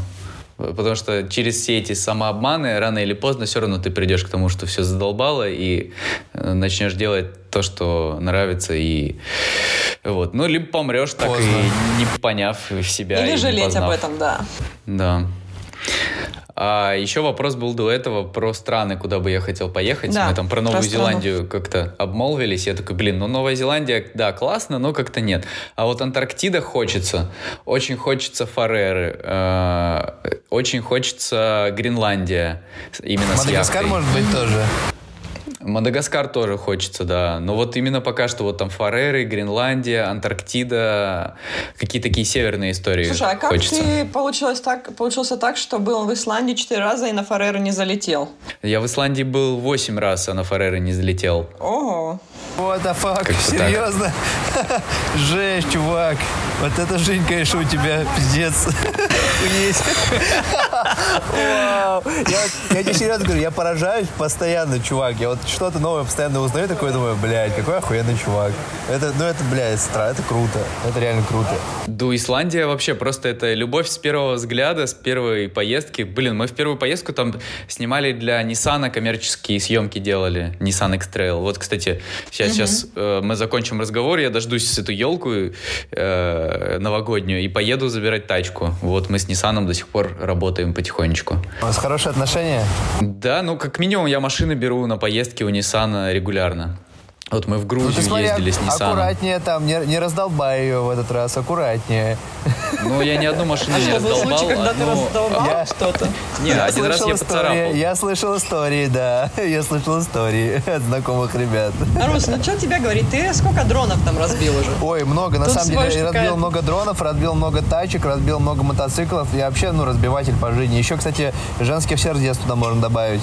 Потому что через все эти самообманы рано или поздно все равно ты придешь к тому, что все задолбало, и э, начнешь делать то, что нравится, и вот. Ну, либо помрешь, так Поздно. и не поняв себя. и Или не жалеть об познав. этом, да. Да. А еще вопрос был до этого про страны, куда бы я хотел поехать. Да, Мы там про про Новую страну. Зеландию как-то обмолвились. Я такой, блин, ну Новая Зеландия, да, классно, но как-то нет. А вот Антарктида хочется. Очень хочется Фареры. э, Очень хочется Гренландия. Именно с Мадагаскар, яхтой. может быть, тоже? Мадагаскар тоже хочется, да. Но вот именно пока что вот там Фареры, Гренландия, Антарктида, какие такие северные истории Слушай, а как хочется. ты получилось так, получился так, что был в Исландии четыре раза и на Фареры не залетел? Я в Исландии был 8 раз, а на Фареры не залетел. Ого. What the fuck, серьезно? *laughs* Жесть, чувак. Вот это жизнь, конечно, у тебя пиздец. *laughs* Есть. *laughs* Вау. Я, я тебе серьезно говорю, я поражаюсь постоянно, чувак. Я вот что-то новое постоянно узнаю, такой думаю, блядь, какой охуенный чувак. Это, ну это, блядь, стра, это круто. Это реально круто. Да, Исландия вообще просто это любовь с первого взгляда, с первой поездки. Блин, мы в первую поездку там снимали для Nissan коммерческие съемки делали. Nissan X-Trail. Вот, кстати, сейчас, сейчас э, мы закончим разговор, я дождусь эту елку э, новогоднюю и поеду забирать тачку. Вот мы с Nissan до сих пор работаем потихонечку. У вас хорошие отношения? Да, ну как минимум я машины беру на поездки у Nissan регулярно. Вот мы в Ну Грузию ты смотри, ездили с Nissan. аккуратнее там, не, не раздолбай ее в этот раз, аккуратнее. Ну, я ни одну машину А не раздолбал. случай, когда ты одну- раздолбал Я- что-то? Не, один раз слышал я истории, поцарапал. Я слышал истории, да. *laughs* Я слышал истории от знакомых ребят. Рус, ну что тебе говорить? Ты сколько дронов там разбил уже? Ой, много. На Тут самом деле, я разбил какая-то. много дронов, разбил много тачек, разбил много мотоциклов. Я вообще, ну, разбиватель по жизни. Еще, кстати, женских сердец туда можно добавить.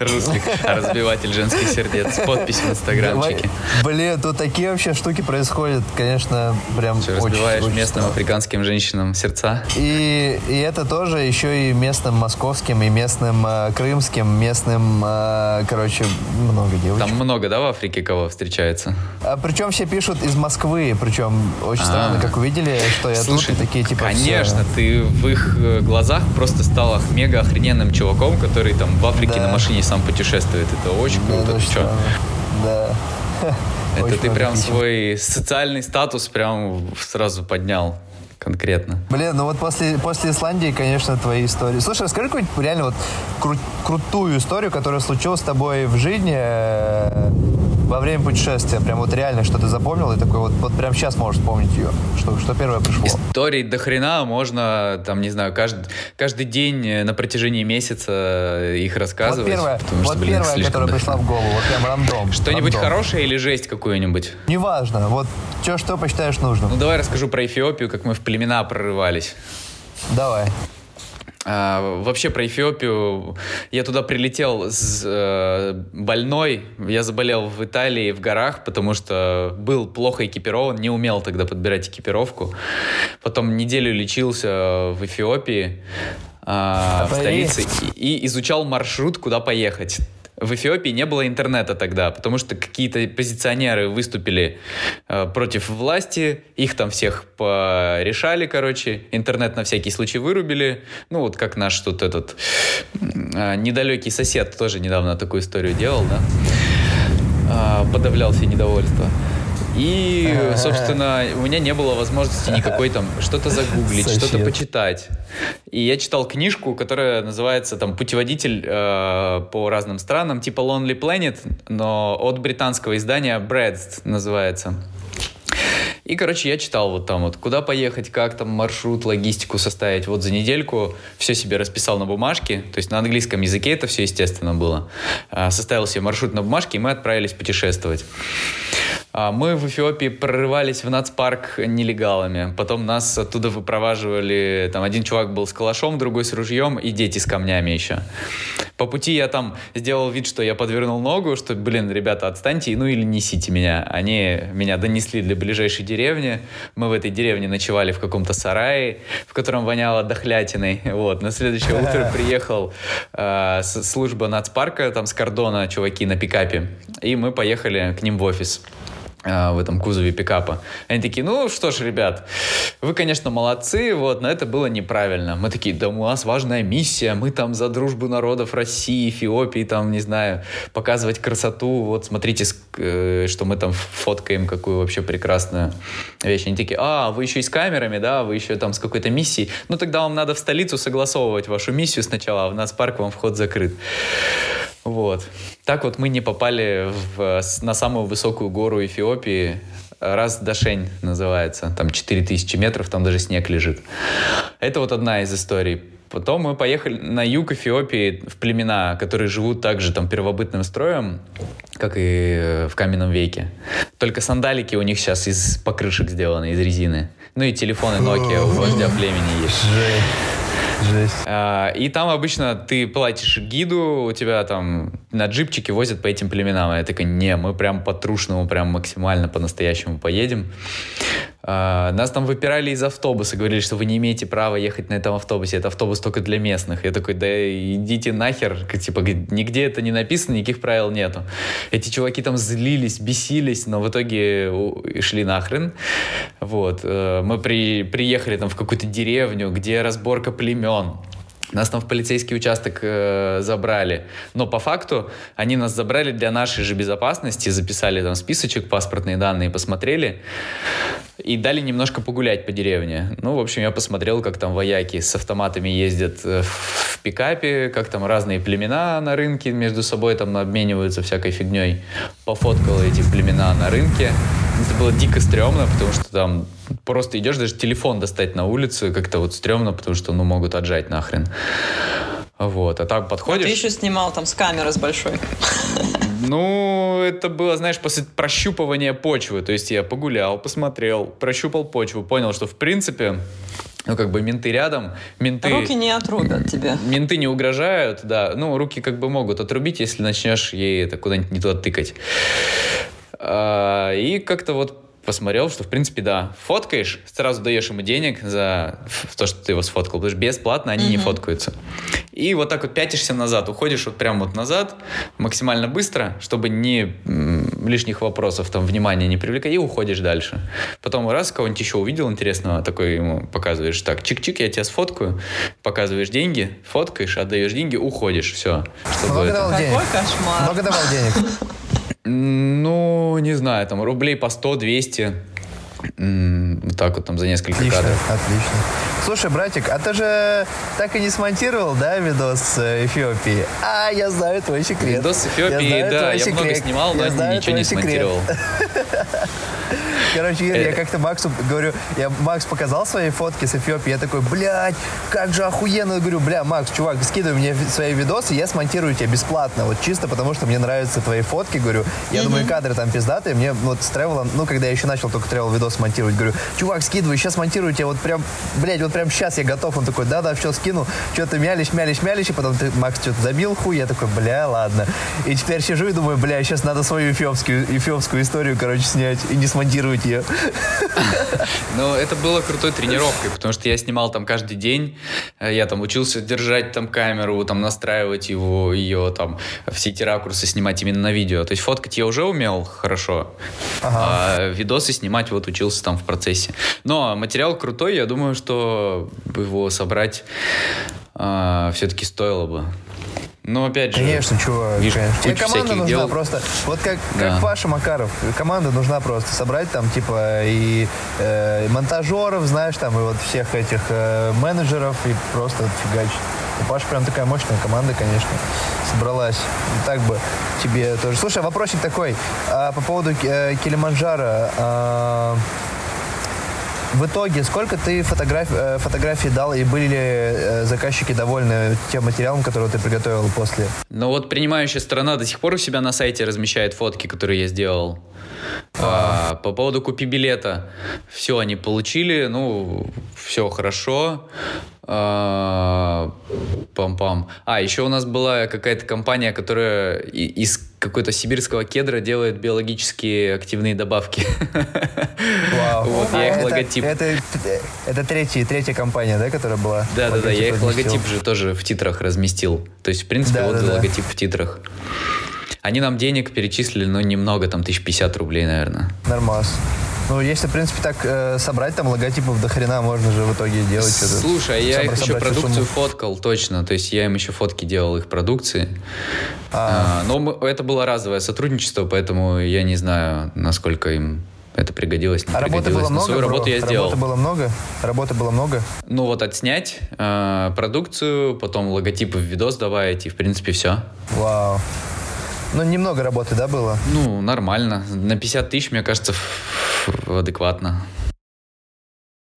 Русский разбиватель женских сердец. Подпись в инстаграмчике. Блин, тут такие вообще штуки происходят, конечно, прям Что, очень, разбиваешь очень местным странно. африканским женщинам сердца? И, и это тоже еще и местным московским, и местным э, крымским, местным, э, короче, много девочек. Там много, да, в Африке кого встречается? А причем все пишут из Москвы, причем очень странно, А. как увидели, что я Слушай, тут, и такие типа конечно, все- ты в их э, глазах просто стал мега охрененным чуваком, который там в Африке Да. на машине сам путешествует. Это очень Да, круто. Ты чё? странно. Да. *laughs* Это Очень ты прям свой социальный статус прям сразу поднял конкретно. Блин, ну вот после, после Исландии, конечно, твои истории. Слушай, расскажи какую-нибудь реально вот кру- крутую историю, которая случилась с тобой в жизни э, во время путешествия. Прям вот реально, что ты запомнил, и такой вот, вот прям сейчас можешь вспомнить ее. Что, что первое пришло. Историй до хрена можно, там, не знаю, каждый, каждый день э, на протяжении месяца э, их Вот рассказывать. первая, потому что, вот блин, первая слишком которая до пришла хрена. в голову, вот прям рандом. Что-нибудь рандом. хорошее или жесть какую-нибудь? Неважно, вот что, что посчитаешь нужным. Ну, давай расскажу про Эфиопию, как мы в племена прорывались. Давай. А, вообще про Эфиопию. Я туда прилетел с, э, больной. Я заболел в Италии в горах, потому что был плохо экипирован, не умел тогда подбирать экипировку. Потом неделю лечился в Эфиопии, а, в столице, и, и изучал маршрут, куда поехать. В Эфиопии не было интернета тогда, потому что какие-то позиционеры выступили э, против власти, их там всех порешали, короче, интернет на всякий случай вырубили. Ну, вот как наш тут этот э, недалекий сосед тоже недавно такую историю делал, да? А, подавлял все недовольство. И, собственно, у меня не было возможности никакой там что-то загуглить, что-то почитать. И я читал книжку, которая называется там «Путеводитель э, по разным странам», типа Lonely Planet, но от британского издания Bread называется. И, короче, я читал вот там вот, куда поехать, как там маршрут, логистику составить. Вот за недельку все себе расписал на бумажке, то есть на английском языке это все, естественно, было. А, Составил себе маршрут на бумажке, и мы отправились путешествовать. А, Мы в Эфиопии прорывались в нацпарк нелегалами. Потом нас оттуда выпроваживали. Там один чувак был с калашом, другой с ружьем и дети с камнями еще. По пути я там сделал вид, что я подвернул ногу, что, блин, ребята, отстаньте, ну или несите меня. Они меня донесли для ближайшей деревни. Мы в этой деревне ночевали в каком-то сарае, в котором воняло дохлятиной. Вот. На следующее утро *laughs* приехал э, служба нацпарка, там с кордона чуваки на пикапе. И мы поехали к ним в офис в этом кузове пикапа. Они такие, ну что ж, ребят, вы, конечно, молодцы, вот, но это было неправильно. Мы такие, да у нас важная миссия, мы там за дружбу народов России, Эфиопии, там, не знаю, показывать красоту, вот, смотрите, э, что мы там фоткаем, какую вообще прекрасную вещь. Они такие, а, вы еще и с камерами, да, вы еще там с какой-то миссией, ну тогда вам надо в столицу согласовывать вашу миссию сначала, а в нацпарк вам вход закрыт. Вот. Так вот мы не попали в, на самую высокую гору Эфиопии. Раз Дашень называется. Там 4000 метров, там даже снег лежит. Это вот одна из историй. Потом мы поехали на юг Эфиопии в племена, которые живут также там первобытным строем, как и в каменном веке. Только сандалики у них сейчас из покрышек сделаны, из резины. Ну и телефоны Nokia у вождя племени есть. Жесть. А, И там обычно ты платишь гиду, у тебя там на джипчике возят по этим племенам. А Я такой, не, мы прям по-трушному, прям максимально по-настоящему поедем. А, Нас там выпирали из автобуса, говорили, что вы не имеете права ехать на этом автобусе, это автобус только для местных. Я такой, да идите нахер, типа, нигде это не написано, никаких правил нету. Эти чуваки там злились, бесились, но в итоге шли нахрен. Вот. Э, Мы при, приехали там в какую-то деревню, где разборка племен. Нас там в полицейский участок э, забрали. Но по факту они нас забрали для нашей же безопасности, записали там списочек, паспортные данные, посмотрели и дали немножко погулять по деревне. Ну, в общем, я посмотрел, как там вояки с автоматами ездят э, в пикапе, как там разные племена на рынке между собой там обмениваются всякой фигней. Пофоткал эти племена на рынке. Это было дико стрёмно, потому что там просто идешь, даже телефон достать на улицу, как-то вот стрёмно, потому что, ну, могут отжать нахрен. Вот, а так А подходишь... ты еще снимал там с камеры с большой. Ну, это было, знаешь, после прощупывания почвы. То есть я погулял, посмотрел, прощупал почву, понял, что в принципе, ну, как бы менты рядом, менты... Руки не отрубят тебе. Менты не угрожают, да. Ну, руки как бы могут отрубить, если начнешь ей это куда-нибудь не туда тыкать. А, И как-то вот посмотрел, что, в принципе, да, фоткаешь, сразу даешь ему денег за то, что ты его сфоткал, потому что бесплатно они не фоткаются. И вот так вот пятишься назад, уходишь вот прям вот назад, максимально быстро, чтобы не м, лишних вопросов, там, внимания не привлекать, и уходишь дальше. Потом раз кого-нибудь еще увидел интересного, такой ему показываешь, так, чик-чик, я тебя сфоткаю, показываешь деньги, фоткаешь, отдаешь деньги, уходишь, все. Чтобы Много это- давал денег? Какой кошмар. Много давал денег? *laughs* Ну, не знаю, там рублей по 100-200. М, Вот так вот там за несколько Отлично, кадров. отлично. Слушай, братик, а ты же так и не смонтировал, да, видос с э, Эфиопии? А, я знаю твой секрет. Видос с Эфиопии, знаю да, я много секрет. снимал, но Я знаю ничего не секрет. смонтировал. *laughs* Короче, Э. я как-то Максу говорю, я Макс показал свои фотки с Эфиопии, я такой, блядь, как же охуенно. Я говорю, бля, Макс, чувак, скидывай мне свои видосы, я смонтирую тебе бесплатно, вот чисто потому, что мне нравятся твои фотки, говорю. Я думаю, кадры там пиздатые, мне вот с тревелом, ну, когда я еще начал только тревел видос монтировать, говорю, чувак, скидывай, сейчас монтирую тебе, вот прям, блядь, вот прям сейчас я готов. Он такой, да-да, все скину. Что-то мялись, мялись, мялись, и потом ты, Макс, что-то забил хуй, я такой, бля, ладно. И теперь сижу и думаю, бля, сейчас надо свою эфиопскую, эфиопскую историю, короче, снять и не смонтировать ее. Но это было крутой тренировкой, потому что я снимал там каждый день. Э, Я там учился держать там камеру, там настраивать его, ее там, все эти ракурсы снимать именно на видео. То есть фоткать я уже умел хорошо, а видосы снимать вот учился там в процессе. Но материал крутой, я думаю, что его собрать все-таки стоило бы. Но опять же... Конечно, чувак, видишь, конечно. Тебе команда нужна дел. просто. Вот как, Да. как Паша Макаров. Команда нужна просто. Собрать там, типа, и э, монтажеров, знаешь, там, и вот всех этих э, менеджеров, и просто фигачить. У Паши прям такая мощная команда, конечно, собралась. И так бы тебе тоже. Слушай, вопросик такой. а, по поводу э, Килиманджаро. а, в итоге, сколько ты фотограф- э, фотографий дал, и были ли э, заказчики довольны тем материалом, который ты приготовил после? Но вот принимающая сторона до сих пор у себя на сайте размещает фотки, которые я сделал. А, по поводу купи билета, все они получили, ну, все хорошо. А, Пам-пам. А, еще у нас была какая-то компания, которая из какой-то сибирского кедра делает биологические активные добавки. *laughs* Вау. Вот, я их Это- логотип. Это, это третья, третья компания, да, которая была? Да, да, да, я их разместил? логотип же тоже в титрах разместил. То есть, в принципе, Да, вот да, да. логотип в титрах. Они нам денег перечислили, но немного, там, 1050 рублей, наверное. Нормас. Ну, если, в принципе, так э, собрать там логотипов до хрена, можно же в итоге делать. Слушай, а я их еще продукцию сумму. фоткал, точно. То есть я им еще фотки делал их продукции. А. А, но мы- это было разовое сотрудничество, поэтому я не знаю, насколько им это пригодилось, не А работы пригодилось. было Но много, свою бро? работу я сделал. Работы было много? Работы было много? Ну вот отснять э, продукцию, потом логотипы в видос добавить, и в принципе все. Вау. Ну, немного работы, да, было? Ну, нормально. На 50 тысяч, мне кажется, адекватно.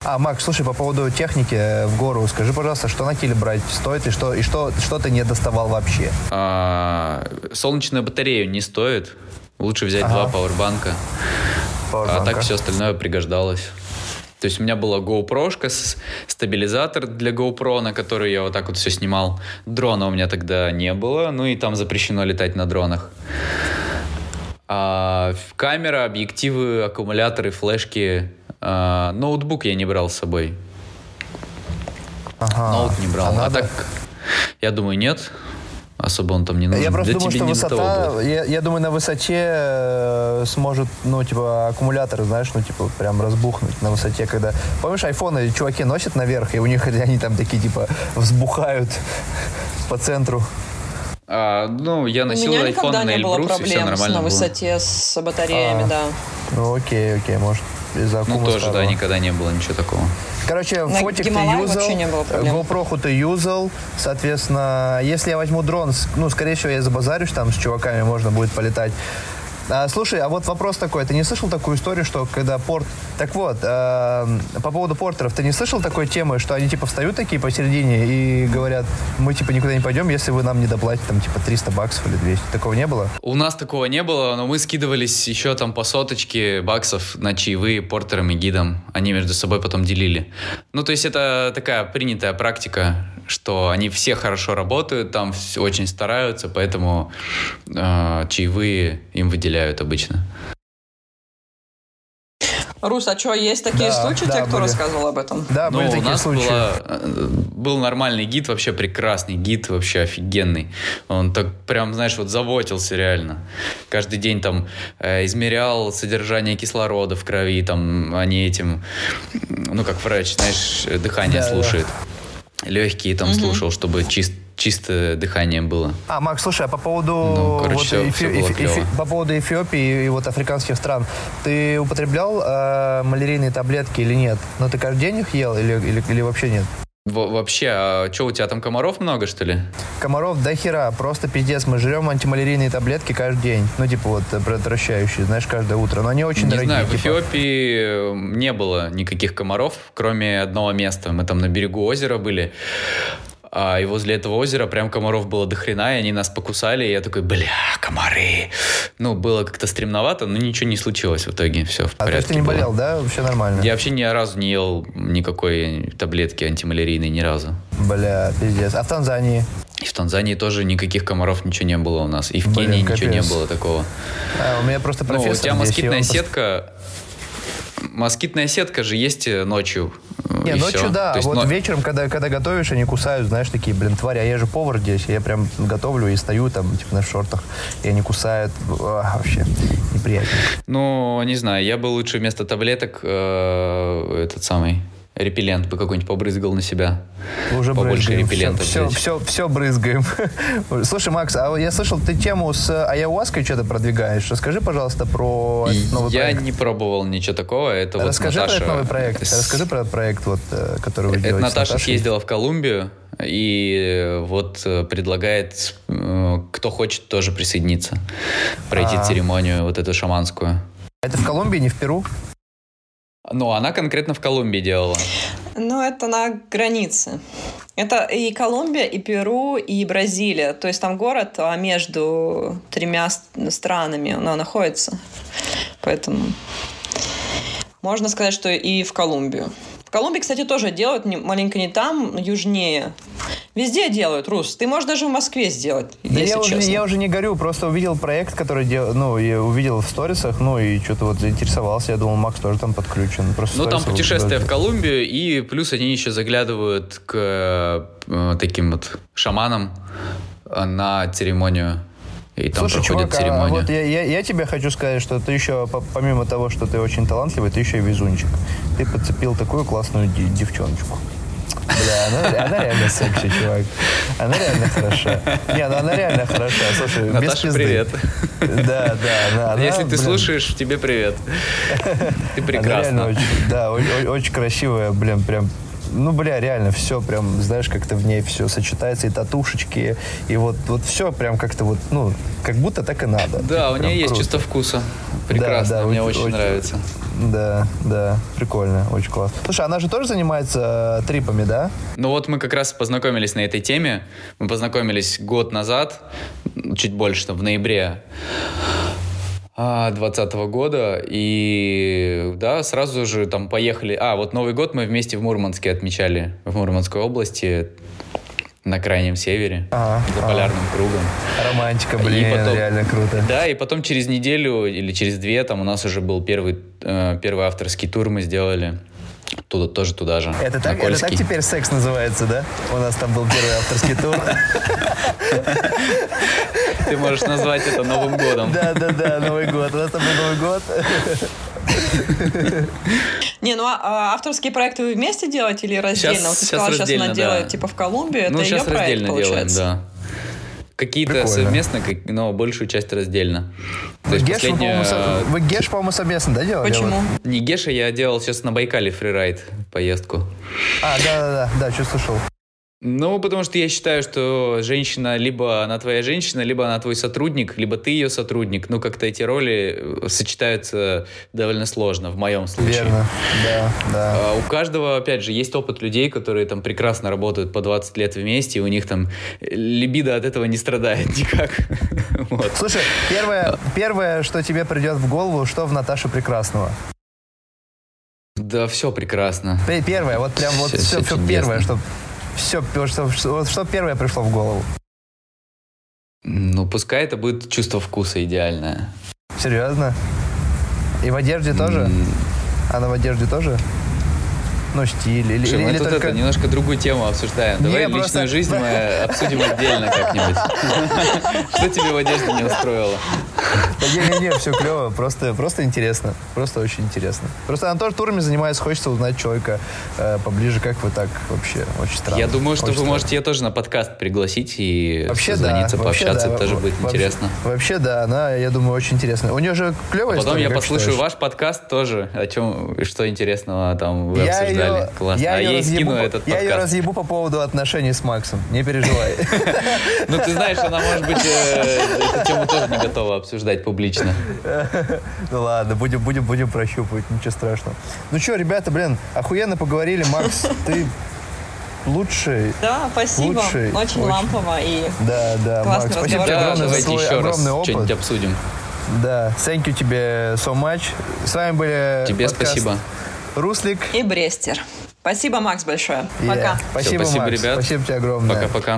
А, Макс, слушай, по поводу техники э, в гору, скажи, пожалуйста, что на теле брать стоит и что, и что, что ты не доставал вообще? А, солнечную батарею не стоит. Лучше взять Ага. два пауэрбанка. А Пауэрбанка. так все остальное пригождалось. То есть у меня была GoPro, с- стабилизатор для GoPro, на который я вот так вот все снимал. Дрона у меня тогда не было, ну и там запрещено летать на дронах. А камера, объективы, аккумуляторы, флешки. А, ноутбук я не брал с собой. Ага. Ноут не брал. А А, надо- так, я думаю, нет. Особо он там не нужен. Я просто Для думаю, что не высота, я, я думаю, на высоте э, сможет, ну, типа, аккумуляторы, знаешь, ну, типа, прям разбухнуть на высоте, когда... Помнишь, айфоны чуваки носят наверх, и у них *laughs* они там такие, типа, взбухают по центру. А, ну, я У носил меня iPhone никогда на не Эльбрус, и все проблем с- нормально на было. высоте с батареями, А. да. Ну, окей, окей, может, из-за Ну, тоже, да, никогда не было ничего такого. Короче, На фотик ты Гималае юзал, не было проблем. GoPro ты юзал, соответственно, если я возьму дрон, ну, скорее всего, я забазарюсь там с чуваками, можно будет полетать. А, слушай, а вот вопрос такой, ты не слышал такую историю, что когда порт... Так вот, э, по поводу портеров, ты не слышал такой темы, что они типа встают такие посередине и говорят, мы типа никуда не пойдем, если вы нам не доплатите там типа 300 баксов или 200. Такого не было? У нас такого не было, но мы скидывались еще там по соточке баксов на чаевые портерам и гидам. Они между собой потом делили. Ну, то есть это такая принятая практика, что они все хорошо работают, там очень стараются, поэтому э, чаевые им выделяют обычно. Рус, а что, есть такие Да, случаи? да, Тебе кто были. рассказывал об этом? Да, Ну, были у такие нас случаи. была, э, был нормальный гид, вообще прекрасный гид, вообще офигенный. Он так прям, знаешь, вот заботился реально. Каждый день там э, измерял содержание кислорода в крови, там они этим, ну как врач, знаешь, э, дыхание Да, да. слушает. Легкие там слушал, чтобы чист, чистое дыхание было. А, Макс, слушай, а по поводу, Ну, короче, вот всё- Эфи- было Эфи-. Эфи- по поводу Эфиопии и вот африканских стран, ты употреблял э, малярийные таблетки или нет? Ну, ты каждый день их ел или, или, или вообще нет? Во- вообще, а что, у тебя там комаров много, что ли? Комаров до хера, просто пиздец. Мы жрем антималярийные таблетки каждый день. Ну, типа вот э, предотвращающие, знаешь, каждое утро. Но они очень не дорогие. знаю, в типа. Эфиопии э, не было никаких комаров, кроме одного места. Мы там на берегу озера были. А, и возле этого озера прям комаров было до хрена, и они нас покусали, и я такой, бля, комары. Ну, было как-то стремновато, но ничего не случилось в итоге, все в А то порядке ты не было. болел, да? Вообще нормально? Я вообще ни разу не ел никакой таблетки антималярийной, ни разу. Бля, пиздец. А в Танзании? И в Танзании тоже никаких комаров ничего не было у нас. И в Блин, Кении ничего не капец. было такого. А, у меня просто Ну, у профессор тебя москитная сетка. Москитная сетка же есть э, ночью. Не, ночью всё. да, То есть вот но- вечером, когда, когда готовишь, они кусают, знаешь, такие, блин, твари, а я же повар здесь, я прям готовлю и стою там, типа, на шортах, и они кусают, А, вообще неприятно. Ну, не знаю, я бы лучше вместо таблеток э, этот самый репеллент бы какой-нибудь побрызгал на себя. Уже Побольше брызгаем, репеллента все, взять. все, все, брызгаем. *laughs* Слушай, Макс, а я слышал, ты тему с айауаской что-то продвигаешь. Расскажи, пожалуйста, про новый я проект. не пробовал ничего такого. Это вот Расскажи Наташа... про этот новый проект. с- Расскажи про этот проект, вот, э, который вы Это делаете. Наташа съездила в Колумбию и э, вот э, предлагает, э, кто хочет, тоже присоединиться, пройти А. церемонию вот эту шаманскую. Это в Колумбии, не в Перу? Ну, она конкретно в Колумбии делала. Ну, это на границе. Это и Колумбия, и Перу, и Бразилия. То есть там город а, между тремя странами она находится. Поэтому можно сказать, что и в Колумбию. Колумбии, кстати, тоже делают не- маленько не там, южнее. Везде делают, Рус. Ты можешь даже в Москве сделать, Да если я уже, честно. я уже не горю, просто увидел проект, который дел, ну, я увидел в сторисах, ну, и что-то вот заинтересовался. Я думал, Макс тоже там подключен. Просто Ну, там путешествие в Колумбию, и плюс они еще заглядывают к э, таким вот шаманам на церемонию. И там Слушай, проходит чувак, а церемония. вот я, я, я тебе хочу сказать, что ты еще, по- помимо того, что ты очень талантливый, ты еще и везунчик. Ты подцепил такую классную девчоночку. Бля, она, она реально секси, чувак. Она реально хороша. Не, ну она реально хороша. Слушай, без Наташа, пизды. привет. Да, да. она- она, Если ты блин, слушаешь, тебе привет. Ты Она реально прекрасна. очень, да, о- о- очень красивая, блин, прям ну, бля, реально, все прям, знаешь, как-то в ней все сочетается, и татушечки, и вот, вот все прям как-то вот, ну, как будто так и надо. Да, у нее есть чувство вкуса. Прекрасно, да, мне очень- очень очень- нравится. Да, да, прикольно, очень классно. Слушай, она же тоже занимается э, трипами, да? Ну вот мы как раз познакомились на этой теме. Мы познакомились год назад, чуть больше, там, в ноябре 2020 года. И да, сразу же там поехали. А, вот Новый год мы вместе в Мурманске отмечали, в Мурманской области на крайнем севере, Ага, за ага. полярным кругом. Романтика, И блин, потом- реально круто. Да, и потом через неделю или через две там у нас уже был первый, э, первый авторский тур мы сделали. Туда, тоже туда же. Это так, это так теперь секс называется, да? У нас там был первый авторский тур. Ты можешь назвать это Новым годом. Да, да, да, Новый год. У нас там был Новый год. Не, ну а, а авторские проекты вы вместе делаете или раздельно? Щас- вот ты сказала, сейчас раздельно, она да. делает типа в Колумбии, это ну, ее сейчас проект раздельно делаем, получается. да. Какие-то Прикольно. совместно, как- но большую часть раздельно. То есть Геш, вы, последняя... по-моему, со- вы Геш, по-моему, совместно, да, делали? Почему? Вот. Не Геша, я делал сейчас на Байкале фрирайд поездку. А, да, да, да, да, что слышал. Ну, потому что я считаю, что женщина, либо она твоя женщина, либо она твой сотрудник, либо ты ее сотрудник. Ну, как-то эти роли э, сочетаются довольно сложно, в моем случае. Верно, да, да. А У каждого, опять же, есть опыт людей, которые там прекрасно работают по 20 лет вместе, и у них там э, либидо от этого не страдает *laughs* никак. *laughs* Вот. Слушай, первое, первое, что тебе придет в голову, что в Наташе Прекрасного? Да, все прекрасно. Пе- Первое, вот прям вот все, всё все чудесно. первое, что все, что, что- что первое пришло в голову? Ну, пускай это будет чувство вкуса идеальное. Серьезно? И в одежде тоже? М, Она в одежде тоже? Ну, стиль или, Слушай, или, мы или тут только... это немножко другую тему обсуждаем. Не, Давай просто- личную жизнь мы *laughs* обсудим отдельно как-нибудь. *laughs* Что тебе в одежде не устроило? Да не-не-не, все клево, просто, просто интересно, просто очень интересно. Просто она тоже турами занимается, хочется узнать человека э, поближе, как вы так вообще, очень странно. Я думаю, что Очень вы странно. можете ее тоже на подкаст пригласить и Вообще да, созвониться, вообще пообщаться, да, тоже во- будет вообще- интересно. Вообще да, она, я думаю, очень интересная. У нее же клевая Потом история, я послушаю считаешь? ваш подкаст тоже, о чем, что интересного там вы Я обсуждали. Её- Классно. я а и разъебу скину по- этот Я ее подкаст. разъебу по поводу отношений с Максом, не переживай. *laughs* Ну, ты знаешь, она, может быть, э, эту тему тоже не готова обсуждать публично. Ну ладно, будем, будем, будем прощупывать, ничего страшного. Ну что, ребята, блин, охуенно поговорили. Макс, ты лучший. Да, спасибо. Лучший, очень, очень. лампово и Да, да, Классный Макс, спасибо разговор. тебе Да, огромное за свой еще раз огромный что-нибудь опыт. обсудим. Да, thank you тебе so much. С вами были Тебе подкаст спасибо. Руслик. и Брестер. Спасибо, Макс, большое. Yeah. Пока. Спасибо, спасибо, Макс. ребят. Спасибо тебе огромное. Пока-пока.